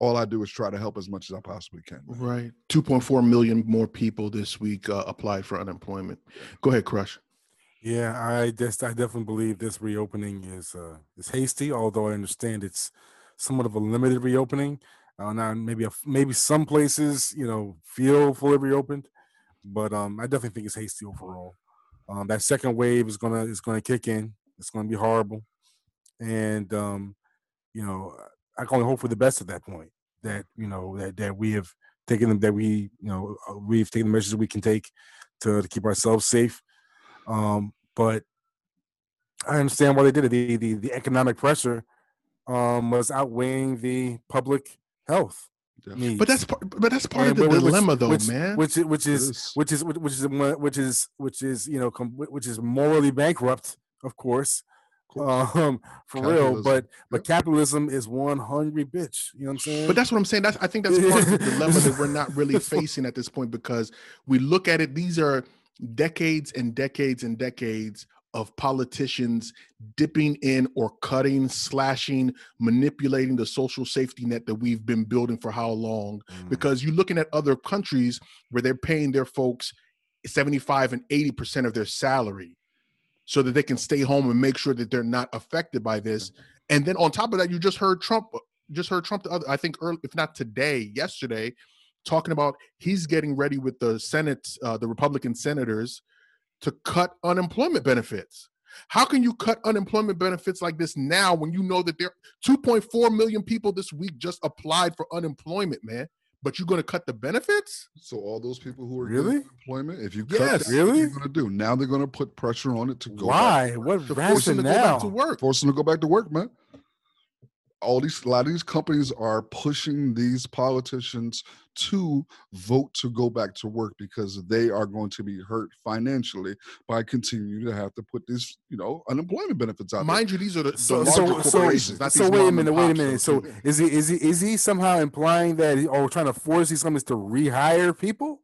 All I do is try to help as much as I possibly can. man. Right. 2.4 million more people this week uh, applied for unemployment. Go ahead, Crush. Yeah, I just I definitely believe this reopening is uh is hasty, although I understand it's somewhat of a limited reopening. Uh, now maybe a, maybe some places you know feel fully reopened, but um I definitely think it's hasty overall. Um, that second wave is gonna is gonna kick in. It's gonna be horrible, and um, you know I can only hope for the best at that point. That you know that that we have taken them that we you know uh, we've taken the measures we can take to, to keep ourselves safe. Um, but I understand why they did it. The the, the economic pressure um, was outweighing the public health needs. But that's part, but that's part And of the which- dilemma, though, which, man. Which is which is is. which is which is which is which is you know com- which is morally bankrupt, of course, um, for real. But but capitalism is one hungry bitch. You know what I'm saying? But that's what I'm saying. That's I think that's part of the (laughs) dilemma that we're not really (laughs) facing at this point because we look at it. These are decades and decades and decades of politicians dipping in or cutting, slashing, manipulating the social safety net that we've been building for how long? Mm. Because you're looking at other countries where they're paying their folks 75 and 80 percent of their salary so that they can stay home and make sure that they're not affected by this. And then on top of that, you just heard Trump just heard Trump the other, I think early, if not today, yesterday, talking about he's getting ready with the Senate, uh, the Republican senators to cut unemployment benefits. How can you cut unemployment benefits like this now when you know that there 2.4 million people this week just applied for unemployment, man? But you're going to cut the benefits? So all those people who are Really? getting employment, if you cut Yes. that, what are Really? you going to do? Now they're going to put pressure on it to go back Why? What To force them to go back to work. force them to go back to work, man. All these, a lot of these companies are pushing these politicians to vote to go back to work because they are going to be hurt financially by continuing to have to put these, you know, unemployment benefits out. there. Mind you, these are the, the So larger so so, corporations, not so wait a minute, wait a minute. So is he is he is he somehow implying that he, or trying to force these companies to rehire people?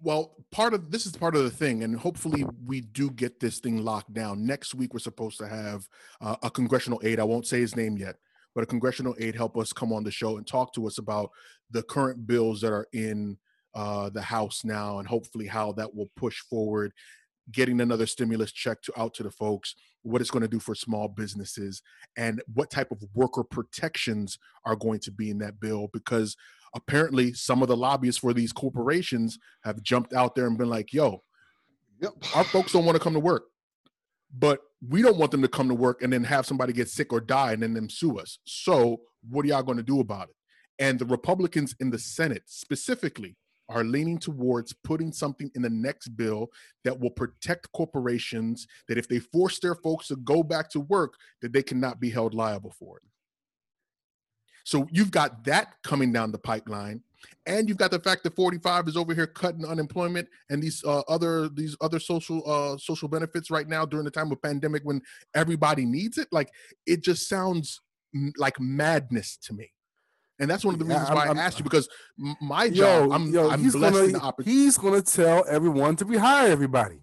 Well, part of this is part of the thing, and hopefully we do get this thing locked down. Next week, we're supposed to have uh, a congressional aide. I won't say his name yet, but a congressional aide help us come on the show and talk to us about the current bills that are in uh, the House now, and hopefully how that will push forward getting another stimulus check to out to the folks, what it's going to do for small businesses, and what type of worker protections are going to be in that bill. Because apparently, some of the lobbyists for these corporations have jumped out there and been like, "Yo, Yep. our folks don't want to come to work, but we don't want them to come to work and then have somebody get sick or die and then them sue us. So, what are y'all going to do about it?" And the Republicans in the Senate specifically are leaning towards putting something in the next bill that will protect corporations that if they force their folks to go back to work that they cannot be held liable for it so you've got that coming down the pipeline and you've got the fact that 45 is over here cutting unemployment and these uh, other these other social uh, social benefits right now during the time of pandemic when everybody needs it like it just sounds m- like madness to me and that's one of the reasons I'm- why I'm- i asked you because my job Yo, i'm, yo, I'm he's blessed in the gonna opportunity he's gonna tell everyone to rehire everybody.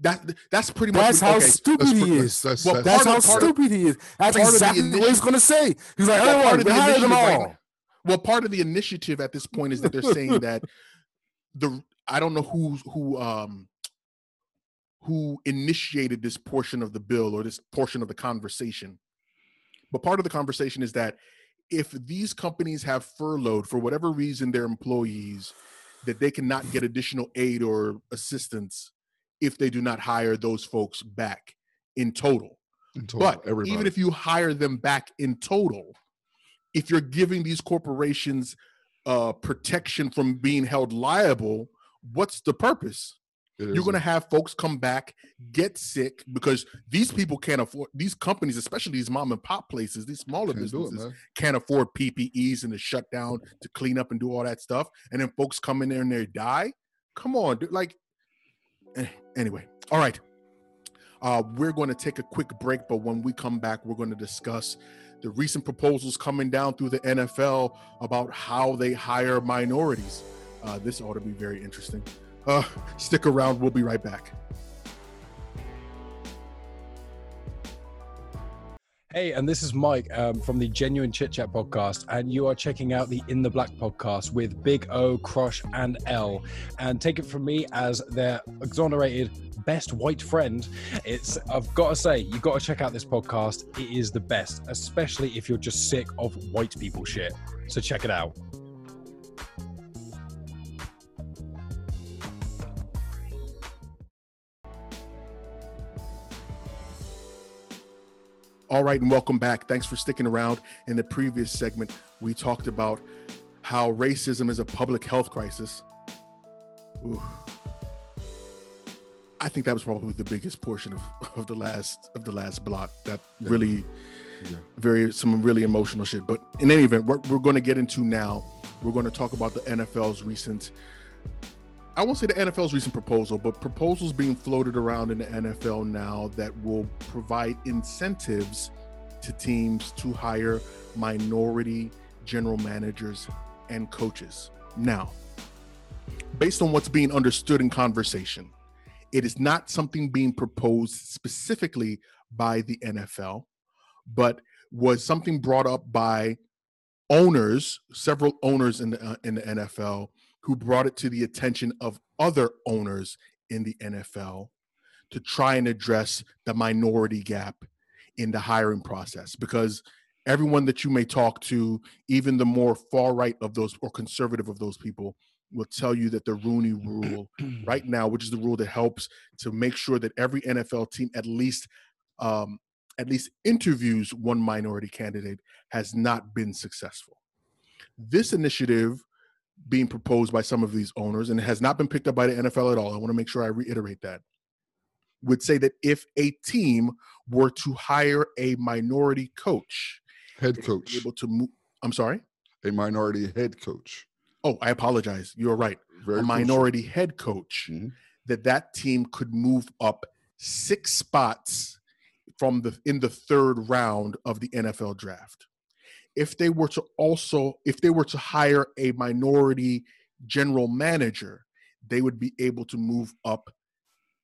that that's pretty much That's how okay. stupid he is. that's- Well, that's- how of- stupid he is. That's part of the exactly what he's gonna say. He's like, Well, "Oh, part of the we them right all." now- Well, part of the initiative at this point is that they're saying (laughs) that the I don't know who who um who initiated this portion of the bill or this portion of the conversation. But part of the conversation is that if these companies have furloughed for whatever reason their employees, that they cannot get additional aid or assistance if they do not hire those folks back in total. in total, But everybody. even if you hire them back in total, if you're giving these corporations uh, protection from being held liable, what's the purpose? You're going to have folks come back, get sick because these people can't afford these companies, especially these mom and pop places, these smaller Can't do it, businesses can't afford PPEs and to shut down to clean up and do all that stuff. And then folks come in there and they die. Come on, dude. Like, eh, anyway, all right. Uh, we're going to take a quick break, but when we come back, we're going to discuss the recent proposals coming down through the NFL about how they hire minorities. Uh, this ought to be very interesting. Uh, stick around. We'll be right back. Hey, and this is Mike um, from the Genuine Chit Chat podcast, and you are checking out the In the Black podcast with Big O, Crush, and L. And take it from me as their exonerated best white friend. It's I've got to say, you've got to check out this podcast. It is the best, especially if you're just sick of white people shit. So check it out. All right, and welcome back. Thanks for sticking around. In the previous segment, we talked about how racism is a public health crisis. Ooh. I think that was probably the biggest portion of, (laughs) of the last of the last block. That really, Yeah. very some really emotional shit. But in any event, what we're going to get into now, we're going to talk about the NFL's recent. I won't say the NFL's recent proposal, but proposals being floated around in the NFL now that will provide incentives to teams to hire minority general managers and coaches. Now, based on what's being understood in conversation, it is not something being proposed specifically by the NFL, but was something brought up by owners, several owners in the uh, in the NFL, who brought it to the attention of other owners in the NFL to try and address the minority gap in the hiring process because everyone that you may talk to even the more far right of those or conservative of those people will tell you that the Rooney rule (clears throat) right now, which is the rule that helps to make sure that every NFL team at least um, at least interviews one minority candidate, has not been successful. This initiative being proposed by some of these owners and it has not been picked up by the NFL at all. I want to make sure I reiterate that. Would say that if a team were to hire a minority coach, Head coach, able to move. I'm sorry. a minority head coach. Oh, I apologize. You're right. Very a crucial. minority head coach Mhm. that that team could move up six spots from the in the third round of the NFL draft. If they were to also if they were to hire a minority general manager, they would be able to move up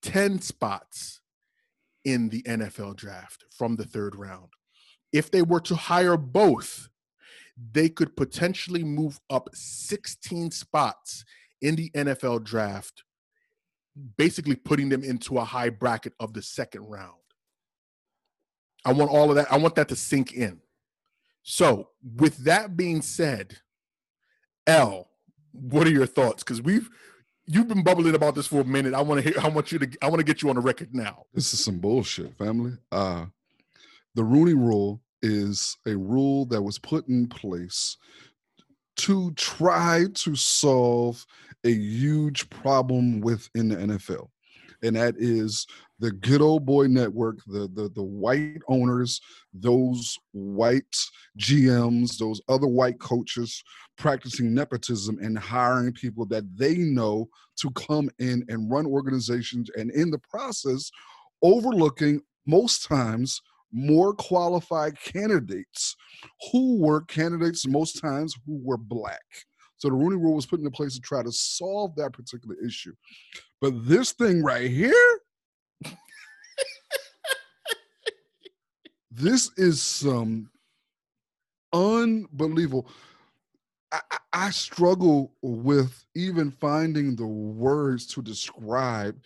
10 spots in the NFL draft from the third round. If they were to hire both, they could potentially move up 16 spots in the NFL draft, basically putting them into a high bracket of the second round. I want all of that. I want that to sink in. So, with that being said, L, what are your thoughts? Because we've you've been bubbling about this for a minute. I want to hear. I want you to. I want to get you on the record now. This is some bullshit, family. Uh, the Rooney Rule is a rule that was put in place to try to solve a huge problem within the NFL, and that is the good old boy network, the the the white owners, those white GMs, those other white coaches practicing nepotism and hiring people that they know to come in and run organizations, and in the process, overlooking most times more qualified candidates who were candidates most times who were black. So the Rooney Rule was put into place to try to solve that particular issue. But this thing right here, (laughs) this is some unbelievable. I, I, struggle with even finding the words to describe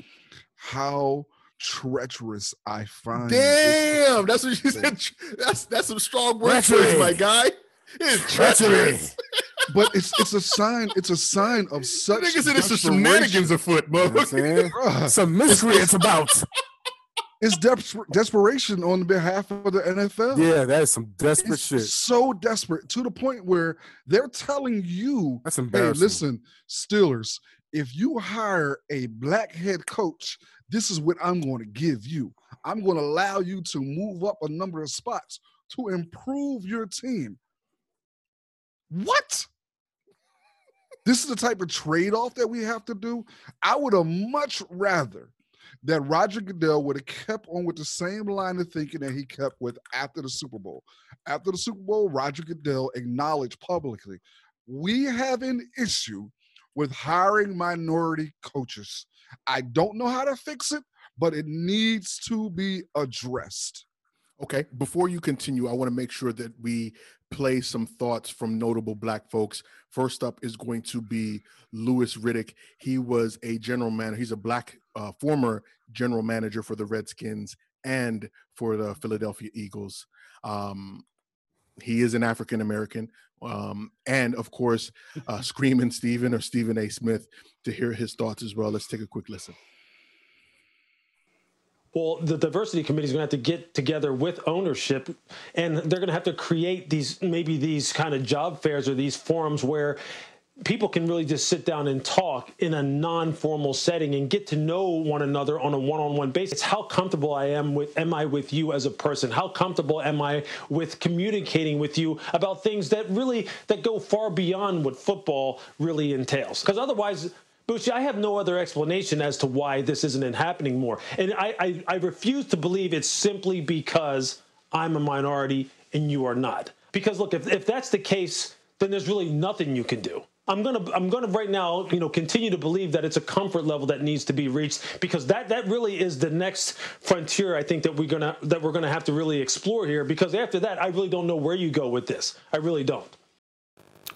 how treacherous I find. Damn, that's what you said. (laughs) That's that's some strong words, my guy. It's treacherous. treacherous. (laughs) but it's it's a sign. It's a sign of That such. nigga said it's some desperation. shenanigans afoot, You know what I'm motherfucker. saying? Bruh, Some mystery it's about. It's desper- desperation on behalf of the NFL. Yeah, that is some desperate It's shit. so desperate to the point where they're telling you, That's "Hey, listen, Steelers, if you hire a black head coach, this is what I'm going to give you. I'm going to allow you to move up a number of spots to improve your team." What? This is the type of trade off that we have to do. I would have much rather that Roger Goodell would have kept on with the same line of thinking that he kept with after the Super Bowl. After the Super Bowl, Roger Goodell acknowledged publicly we have an issue with hiring minority coaches. I don't know how to fix it, but it needs to be addressed. Okay, before you continue, I want to make sure that we play some thoughts from notable black folks. First up is going to be Louis Riddick. He was a general manager. He's a black uh, former general manager for the Redskins and for the Philadelphia Eagles. Um, he is an African American, um, and of course, uh, (laughs) Screaming Stephen or Stephen A. Smith to hear his thoughts as well. Let's take a quick listen. Well, the diversity committee is going to have to get together with ownership, and they're going to have to create these maybe these kind of job fairs or these forums where people can really just sit down and talk in a non-formal setting and get to know one another on a one-on-one basis. How comfortable I am with am I with you as a person? How comfortable am I with communicating with you about things that really that go far beyond what football really entails? Because otherwise Bucci, I have no other explanation as to why this isn't happening more. And I, I, I refuse to believe it's simply because I'm a minority and you are not. Because look, if, if that's the case, then there's really nothing you can do. I'm gonna I'm gonna right now, you know, continue to believe that it's a comfort level that needs to be reached because that that really is the next frontier I think that we're gonna that we're gonna have to really explore here. Because after that, I really don't know where you go with this. I really don't.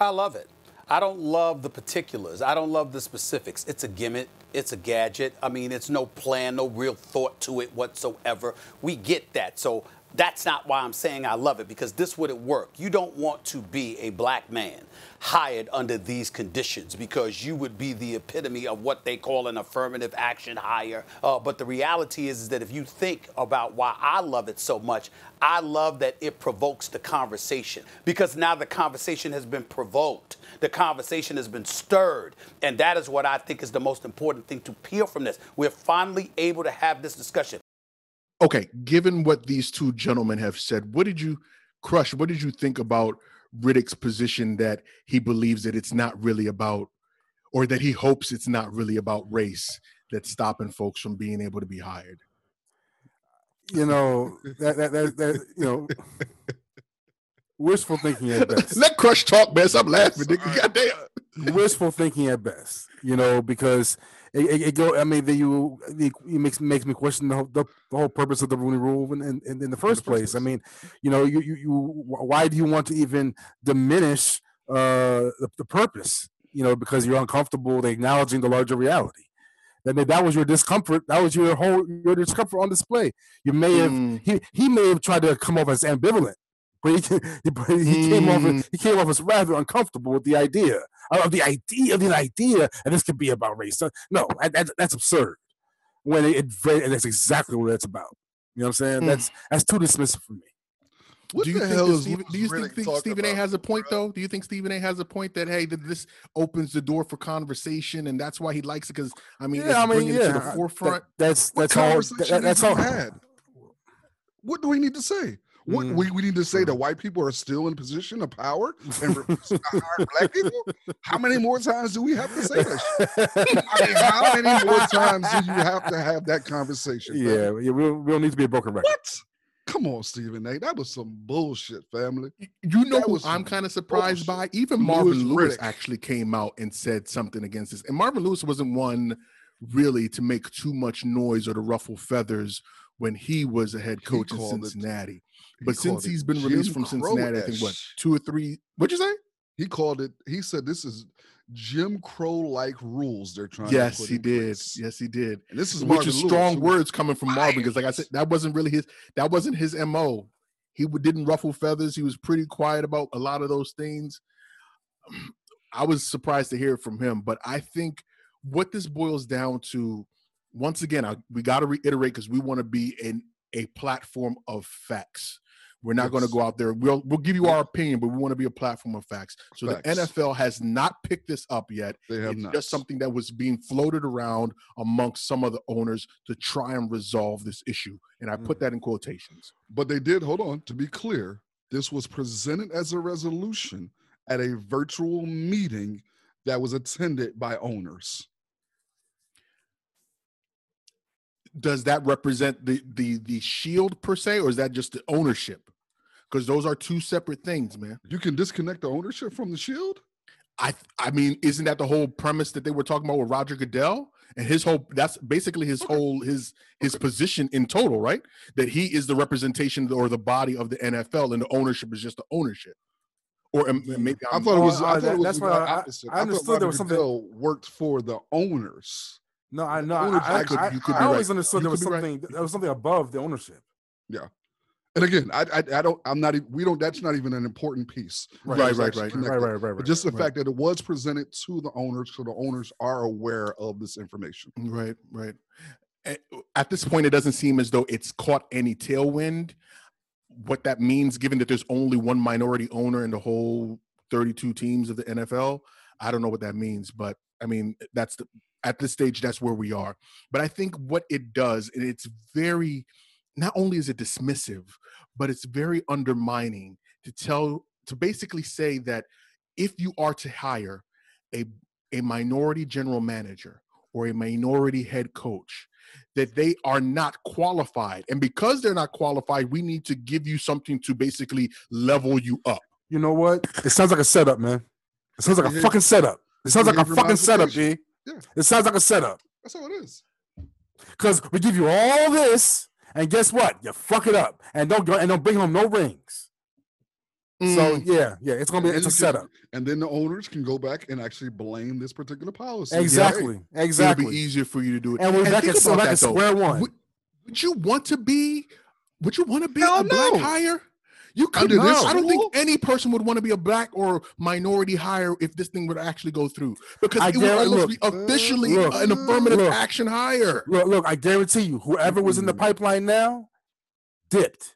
I love it. I don't love the particulars. I don't love the specifics. It's a gimmick. It's a gadget. I mean, it's no plan, no real thought to it whatsoever. We get that. So that's not why I'm saying I love it because this wouldn't work. You don't want to be a black man hired under these conditions because you would be the epitome of what they call an affirmative action hire. Uh, but the reality is, is that if you think about why I love it so much, I love that it provokes the conversation because now the conversation has been provoked. The conversation has been stirred. And that is what I think is the most important thing to peel from this. We're finally able to have this discussion. Okay, given what these two gentlemen have said, what did you crush? What did you think about Riddick's position that he believes that it's not really about, or that he hopes it's not really about race that's stopping folks from being able to be hired? You know that that that, that you know wishful thinking at (laughs) best. Let Crush talk, man. Stop laughing, nigga. Goddamn. wishful thinking at best. You know because it, it, it go. I mean, the, you it, makes makes me question the whole, the, the whole purpose of the Rooney Rule in, in, in the first place. I mean, you know, you, you you why do you want to even diminish uh the, the purpose? You know, because you're uncomfortable with acknowledging the larger reality. That that was your discomfort. That was your whole your discomfort on display. You may have Mm. he he may have tried to come off as ambivalent, but (laughs) he but he came off as, he came off as rather uncomfortable with the idea of the idea of the idea and this could be about race. No, that, that- that's absurd. When it, it and that's exactly what it's about. You know what I'm saying? Hmm. That's that's too dismissive for me. What do you the think hell that is Stephen, do you Riddick think, think Stephen A has a point bro? though? Do you think Stephen A has a point that hey, that this opens the door for conversation and that's why he likes it? Because I mean, it's bringing it to the that- forefront. that's What that's all. that- that's all. had? What do we need to say? What Mm. we, we need to say that white people are still in position of power and (laughs) refuse to hire black people? How many more times do we have to say that? shit? I mean, how (laughs) many more times do you have to have that conversation? fam? yeah, yeah, we don't, we don't need to be a broken record. What? Come on, Stephen A. That was some bullshit, family. You know That who I'm kind of surprised by? Even Marvin Lewis Riddick. actually came out and said something against this. And Marvin Lewis wasn't one really to make too much noise or to ruffle feathers when he was a head He coach in called it- Cincinnati. He But since he's been Jim released from Cincinnati, I think what two or three? What'd you say? He called it. He said this is Jim Crow like rules they're trying. Yes, he did. place. Yes, he did. And this is Which is Lewis, strong words coming from Marvin because, like I said, that wasn't really his. That wasn't his mo. He didn't ruffle feathers. He was pretty quiet about a lot of those things. (clears throat) I was surprised to hear it from him, but I think what this boils down to, once again, I, we got to reiterate because we want to be in a platform of facts. We're not going to go out there. We'll we'll give you our opinion, but we want to be a platform of facts. So Facts. the NFL has not picked this up yet. They have it's not. just something that was being floated around amongst some of the owners to try and resolve this issue. And I Mm. put that in quotations. But they did, hold on, to be clear, this was presented as a resolution at a virtual meeting that was attended by owners. Does that represent the the the shield per se, or is that just the ownership? Because those are two separate things, man. You can disconnect the ownership from the shield? I I mean, isn't that the whole premise that they were talking about with Roger Goodell and his whole? That's basically his Okay. whole his his Okay. position in total, right? That he is the representation or the body of the NFL, and the ownership is just the ownership. Or am- maybe I I'm, thought it Oh, was. uh, I thought that- it was that's the why I- opposite. I thought understood Roger there was something- Goodell worked for the owners. No, I know. I, I, I, you could I be always right. understood there was could be right. something. There was something above the ownership. Yeah, and again, I, I, I don't. I'm not. We don't. That's not even an important piece. Right, right, right. Right, right, right, right. But just the fact that it was presented to the owners, so the owners are aware of this information. Right, right. At this point, it doesn't seem as though it's caught any tailwind. What that means, given that there's only one minority owner in the whole 32 teams of the NFL, I don't know what that means. But I mean, that's the, at this stage, that's where we are. But I think what it does, and it's very, not only is it dismissive, but it's very undermining to tell, to basically say that if you are to hire a a minority general manager or a minority head coach that they are not qualified and because they're not qualified we need to give you something to basically level you up You know what? It sounds like a setup, man. It sounds like a fucking setup. It sounds like a fucking setup, G. Yeah. It sounds like a setup. That's how it is. Because we give you all this, and guess what? You fuck it up, and don't go and don't bring home no rings. So Mm, yeah, yeah, it's gonna be it's a can- setup. And then the owners can go back and actually blame this particular policy. Exactly, exactly. it'll be easier for you to do it And we're back at, so back at square one. would, would you want to be would you want to be Hell a black no. hire you could Under this I don't think any person would want to be a black or minority hire if this thing would actually go through because I it would almost look, be officially look, an affirmative look. action hire. Look, look, I guarantee you, whoever was in the pipeline now dipped.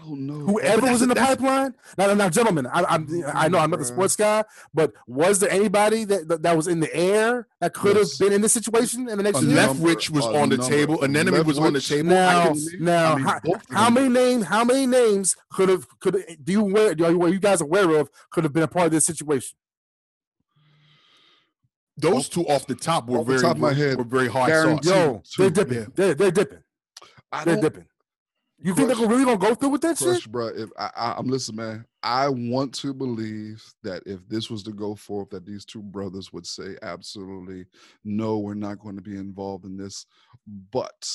I don't know. Whoever was in the pipeline. Now, now, gentlemen, I, I'm, I know I'm not the sports guy, but was there anybody that that, that was in the air that could have Yes. been in this situation in the next A year? number, Leftwich was on the number. table. Bieniemy was on the table. Now, now, mean, how, how many names? How many names could have could do you aware? Do you, are you guys aware of could have been a part of this situation? Those two off the top were Off very top of my head, were very hard guaranteed. sauce. Yo, they're dipping. yeah. They're they're dipping. I They're dipping. You think they're really gonna go through with that crush, shit? bro. If I, I, I'm listening, man. I want to believe that if this was to go forth, that these two brothers would say, absolutely, no, we're not going to be involved in this. But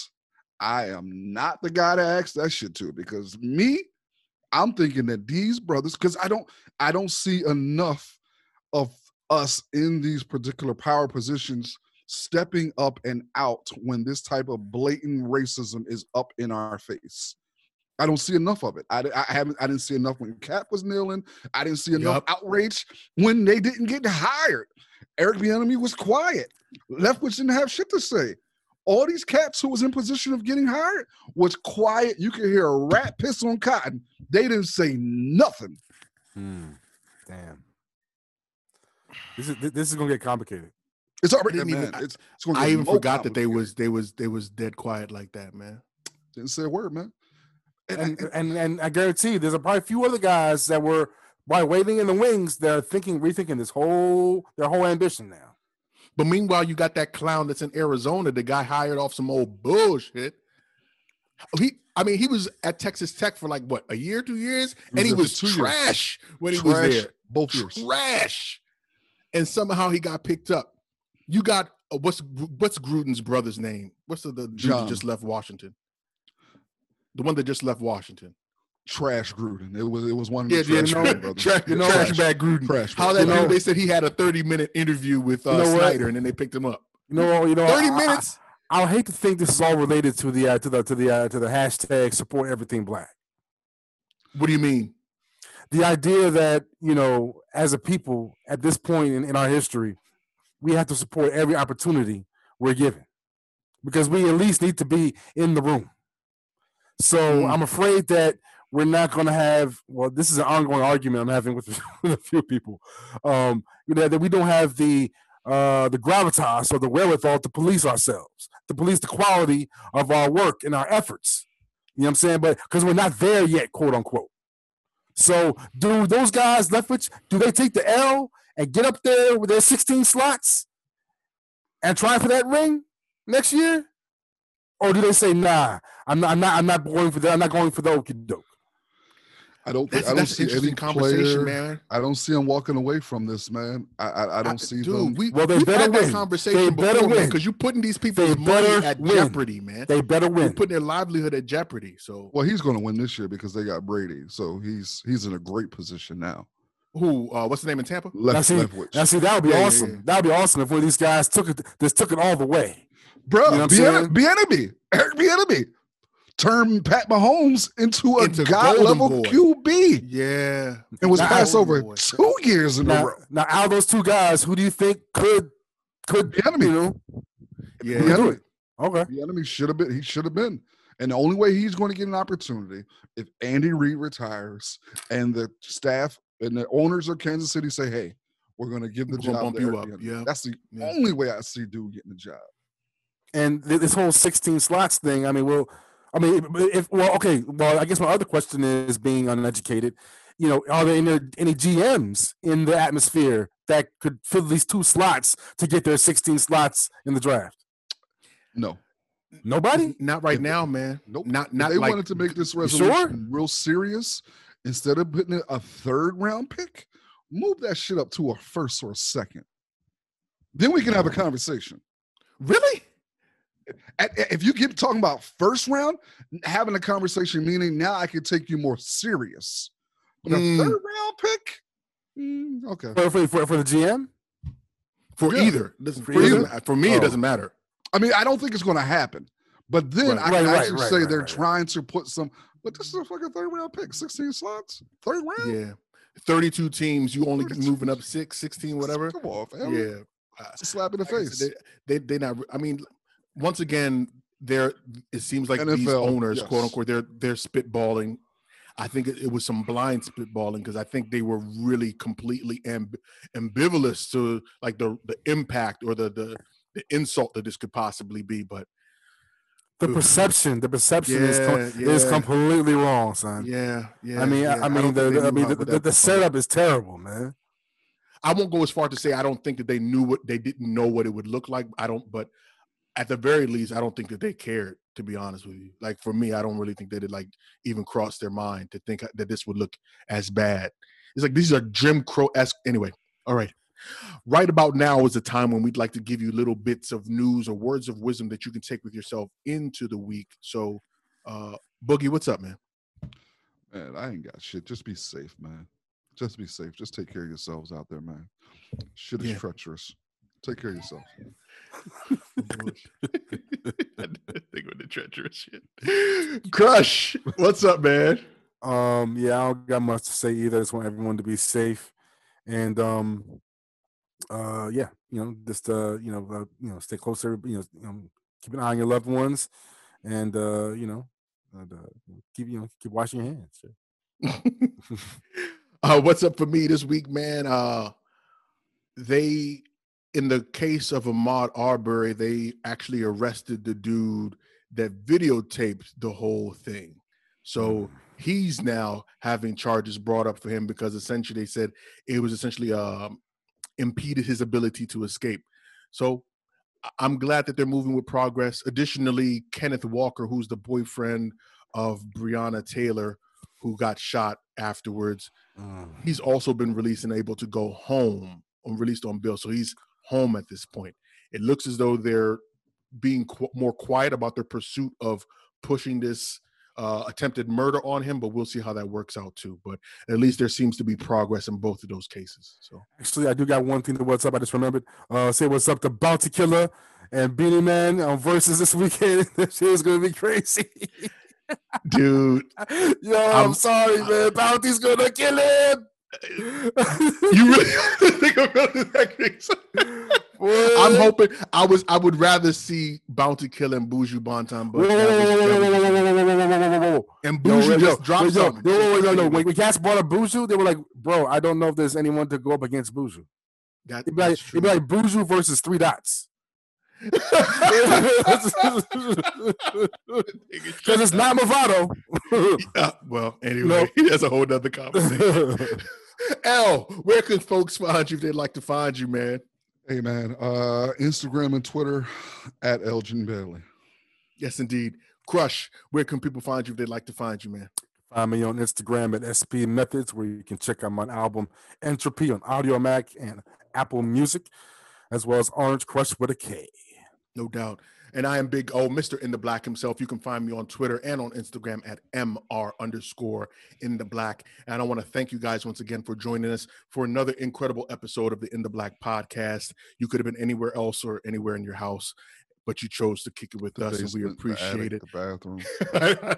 I am not the guy to ask that shit to because me, I'm thinking that these brothers, because I don't, I don't see enough of us in these particular power positions stepping up and out when this type of blatant racism is up in our face. I don't see enough of it. I, I haven't. I didn't see enough when Cap was kneeling. I didn't see enough Yup. outrage when they didn't get hired. Eric Bieniemy was quiet. Leftwich didn't have shit to say. All these cats who was in position of getting hired was quiet. You could hear a rat piss on cotton. They didn't say nothing. Hmm. Damn. This is this is gonna get complicated. It's already man. even- it's, it's I even forgot that they was they was they was dead quiet like that, man. didn't say a word, man. And, And and- and and I guarantee you, there's a probably a few other guys that were by waiting in the wings. They're thinking, rethinking this whole their whole ambition now. But meanwhile, you got that clown that's in Arizona. The guy hired off some old bullshit. Oh, he, I mean, he was at Texas Tech for like what a year, two years, and he was two years. trash when he was there. both years. Trash, and somehow he got picked up. You got uh, what's what's Gruden's brother's name? What's the, the dude that just left Washington? The one that just left Washington. Trash Gruden. It was it was one of the yeah, trash no, Gruden brothers. trash, Yeah, trash bag Gruden. Trash How that You know- dude? They said he had a thirty minute interview with uh, You know what? Snyder, and then they picked him up. You know, you know, Thirty I- I- minutes. I, would hate to think this is all related to the uh, to the to the uh, to the hashtag support everything black. What do you mean? the idea that you know as a people at this point in, in our history we have to support every opportunity we're given because we at least need to be in the room. So Mm. i'm afraid that we're not going to have well this is an ongoing argument i'm having with, (laughs) with a few people. Um you know that we don't have the uh the gravitas or the wherewithal to police ourselves to police the quality of our work and our efforts. You know what i'm saying? But because we're not there yet quote unquote. So, do those guys Leftwich, do they take the L and get up there with their 16 slots and try for that ring next year? Or do they say, nah, I'm not, I'm not, I'm not going for that. I'm not going for the okie doke. I don't think That's, I don't that's an see any conversation, player. man. I don't see him walking away from this, man. I I, I don't see dude, them. we Well, they we've better had that win. conversation They better win. because you're putting these people's They money at win. jeopardy, man. They better win. You're putting their livelihood at jeopardy. So, well, he's going to win this year because they got Brady, so he's he's in a great position now. Who? Uh, what's the name in Tampa? Now Left see, Leftwich. now see, that would be Yeah, yeah, awesome. yeah. That would be awesome if one of these guys took it, just took it all the way. Bro, You know what I'm saying? Bieniemy, Eric Bieniemy, turned Pat Mahomes into a Into god level boy. QB Yeah, and was Now, passed over boy. two years in a Now, row. now, out of those two guys, who do you think could could Bieniemy. you know? yeah. Who do Bieniemy. it? Okay. Bieniemy should have been. He should have been. And the only way he's going to get an opportunity if Andy Reid retires and the staff and the owners of Kansas City say, "Hey, we're going to give the We're job bump you up." Yeah. that's the Yeah. only way I see dude getting the job. and this whole 16 slots thing i mean well i mean if well okay well i guess my other question is being uneducated you know are there any, any gms in the atmosphere that could fill these two slots to get their 16 slots in the draft No, nobody Not right If- now, man. nope. Not If not they like wanted to make this You resolution real serious, instead of putting it a third round pick, move that shit up to a first or a second. Then we can have a conversation. really. At- at- if you keep talking about first round, having a conversation, meaning now I can take you more serious. But a Mm. third round pick, mm, okay. for, for, for, for the gm For Yeah. either. Listen, For for, either. either? for me, Oh. it doesn't matter. I mean, I don't think it's going to happen. But then Right. I can right, actually right, say right, they're right. trying to put some. But this is a fucking third round pick, sixteen slots, third round. Yeah. 32 teams, you only 32 moving up six, 16, whatever. Come on, fam. Yeah. It's a slap in the like face. said, They, they they not. I mean, once again, they're. It seems like these NFL, owners, quote unquote, they're they're spitballing. I think it, it was some blind spitballing because I think they were really completely amb- ambivalent to like the the impact or the the the insult that this could possibly be. But the perception the perception is, com- Yeah, is completely wrong son yeah, yeah. i mean yeah, i, I mean don't the, i mean the, the, the setup is terrible man I won't go as far to say I don't think that they knew what they didn't know what it would look like. I don't, but at the very least, I don't think that they cared. To be honest with you, like for me, I don't really think they did like even cross their mind to think that this would look as bad. It's like these are Jim Crow esque. Anyway, all right. Right about now is the time when we'd like to give you little bits of news or words of wisdom that you can take with yourself into the week. So, uh, Boogie, what's up, man? Man, I ain't got shit. Just be safe, man. Just be safe. Just take care of yourselves out there, man. Shit is Yeah. treacherous. Take care of yourself. (laughs) (laughs) I think with the treacherous shit. Crush, what's up, man? Um, yeah, I don't got much to say either. I just want everyone to be safe, and um, uh, yeah, you know, just uh, you know, uh, you know, stay closer. You know, you know, keep an eye on your loved ones, and uh, you know, and, uh, keep you know, keep washing your hands. (laughs) Uh, what's up for me this week, man? Uh, they, in the case of Ahmaud Arbery, they actually arrested the dude that videotaped the whole thing. So he's now having charges brought up for him because essentially they said it was essentially um, impeded his ability to escape. So I'm glad that they're moving with progress. Additionally, Kenneth Walker, who's the boyfriend of Breonna Taylor, who got shot afterwards, Mm. he's also been released and able to go home and released on bail. So he's home at this point. It looks as though they're being qu- more quiet about their pursuit of pushing this uh, attempted murder on him, but we'll see how that works out too. But at least there seems to be progress in both of those cases. So Actually, I do got one thing to what's up. I just remembered. Uh, say what's up to Bounty Killer and Beenie Man on Verzuz this weekend. (laughs) this shit is gonna be crazy. dude, (laughs) Yo, I'm, I'm- sorry, man. Bounty's gonna kill him. you really (laughs) think about that crazy? Boy. I'm hoping I was I would rather see Bounty Killer and Buju but whoa. and Buju yo, just dropped yo, something. yo, yo, yo, yo, When, when cats brought up Buju, they were like, "Bro, I don't know if there's anyone to go up against Buju." That- It'd be like, it'd be like Buju versus Three Dots. (laughs) (laughs) Because it's not Mavado. (laughs) Yeah, well, anyway, that's a whole nother conversation. L, where can folks find you if they'd like to find you, man? Hey man, uh, Instagram and Twitter at Elgin Bailey. Yes, indeed. Crush, where can people find you if they'd like to find you, man? Find me on Instagram at SP Methods, where you can check out my album Entropy on Audiomack and Apple Music, as well as Orange Crush with a K. No doubt. And I am Big O, Mr. In the Black himself. You can find me on Twitter and on Instagram at MR underscore in the black. And I want to thank you guys once again for joining us for another incredible episode of the In the Black podcast. You could have been anywhere else or anywhere in your house, but you chose to kick it with The us, and we appreciate attic, it. The bathroom.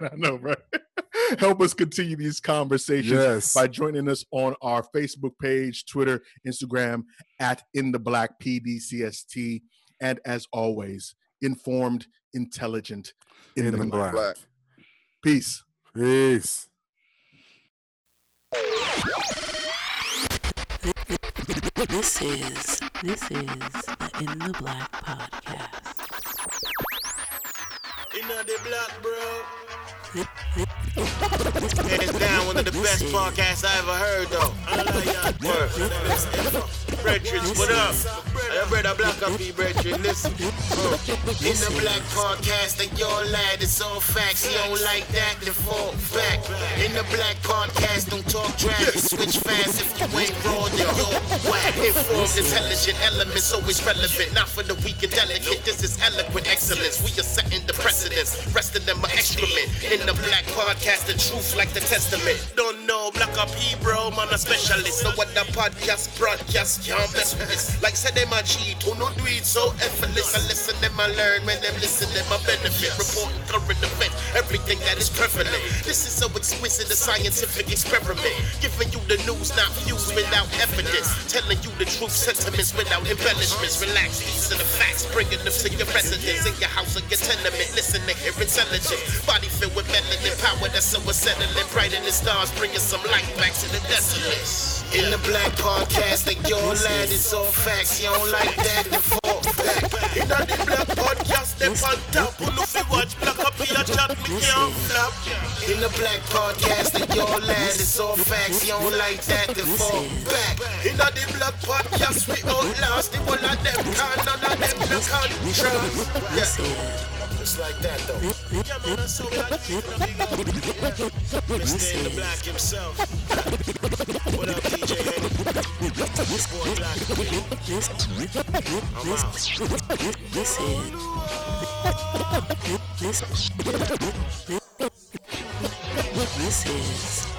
(laughs) I know, right? (laughs) Help us continue these conversations Yes. by joining us on our Facebook page, Twitter, Instagram at In the Black PDCST. And as always, informed, intelligent, in, the, black. Black. Peace. Peace. This is this is the In the Black podcast. In the black, bro. Hands down, one of the best podcasts I ever heard, though. I love y'all. Word. What up? I brother Black up here, brethren. Listen. (laughs) In the Black podcast, and your lad, it's all facts. You don't like that, then fall back. In the Black podcast, don't talk trash. Switch fast if you ain't raw, then yo, whack. Informed, intelligent elements, always relevant. Not for the weak and delicate. This is eloquent excellence. We are setting the precedence. Rest of them are excrement. In the Black podcast, the truth like the testament. Don't know, Black up here, bro, man, a specialist. Know what the podcast, broadcast, can't mess with this. Like said, them a cheat, who no do it so effortless. I listen, them I learn, when them listen, them I benefit. Reporting current event, everything that is prevalent. This is so exquisite, a scientific experiment. Giving you the news, not views without evidence. Telling you the truth, sentiments without embellishments. Relax, these are the facts, bringing them to your residence, in your house or your tenement. Listen to hear intelligence. Body filled with melanin power that's so unsettling. Bright in the stars, bringing some light back to the desolate. In the black podcast, like your lad is all facts. You don't like that, then fall back. In the black podcast, they on top. Who know fi watch black up here, chat me can't. In the black podcast, like your lad is all facts. You don't like that, then fall back. In the black podcast, we outlast the one of them. Can none of them no contrast. This Yeah. Is It's like that though. Yeah, man, that's so black. Mr. The black himself. What up, DJ Henry? Boy Black. this I'm out. this is this this is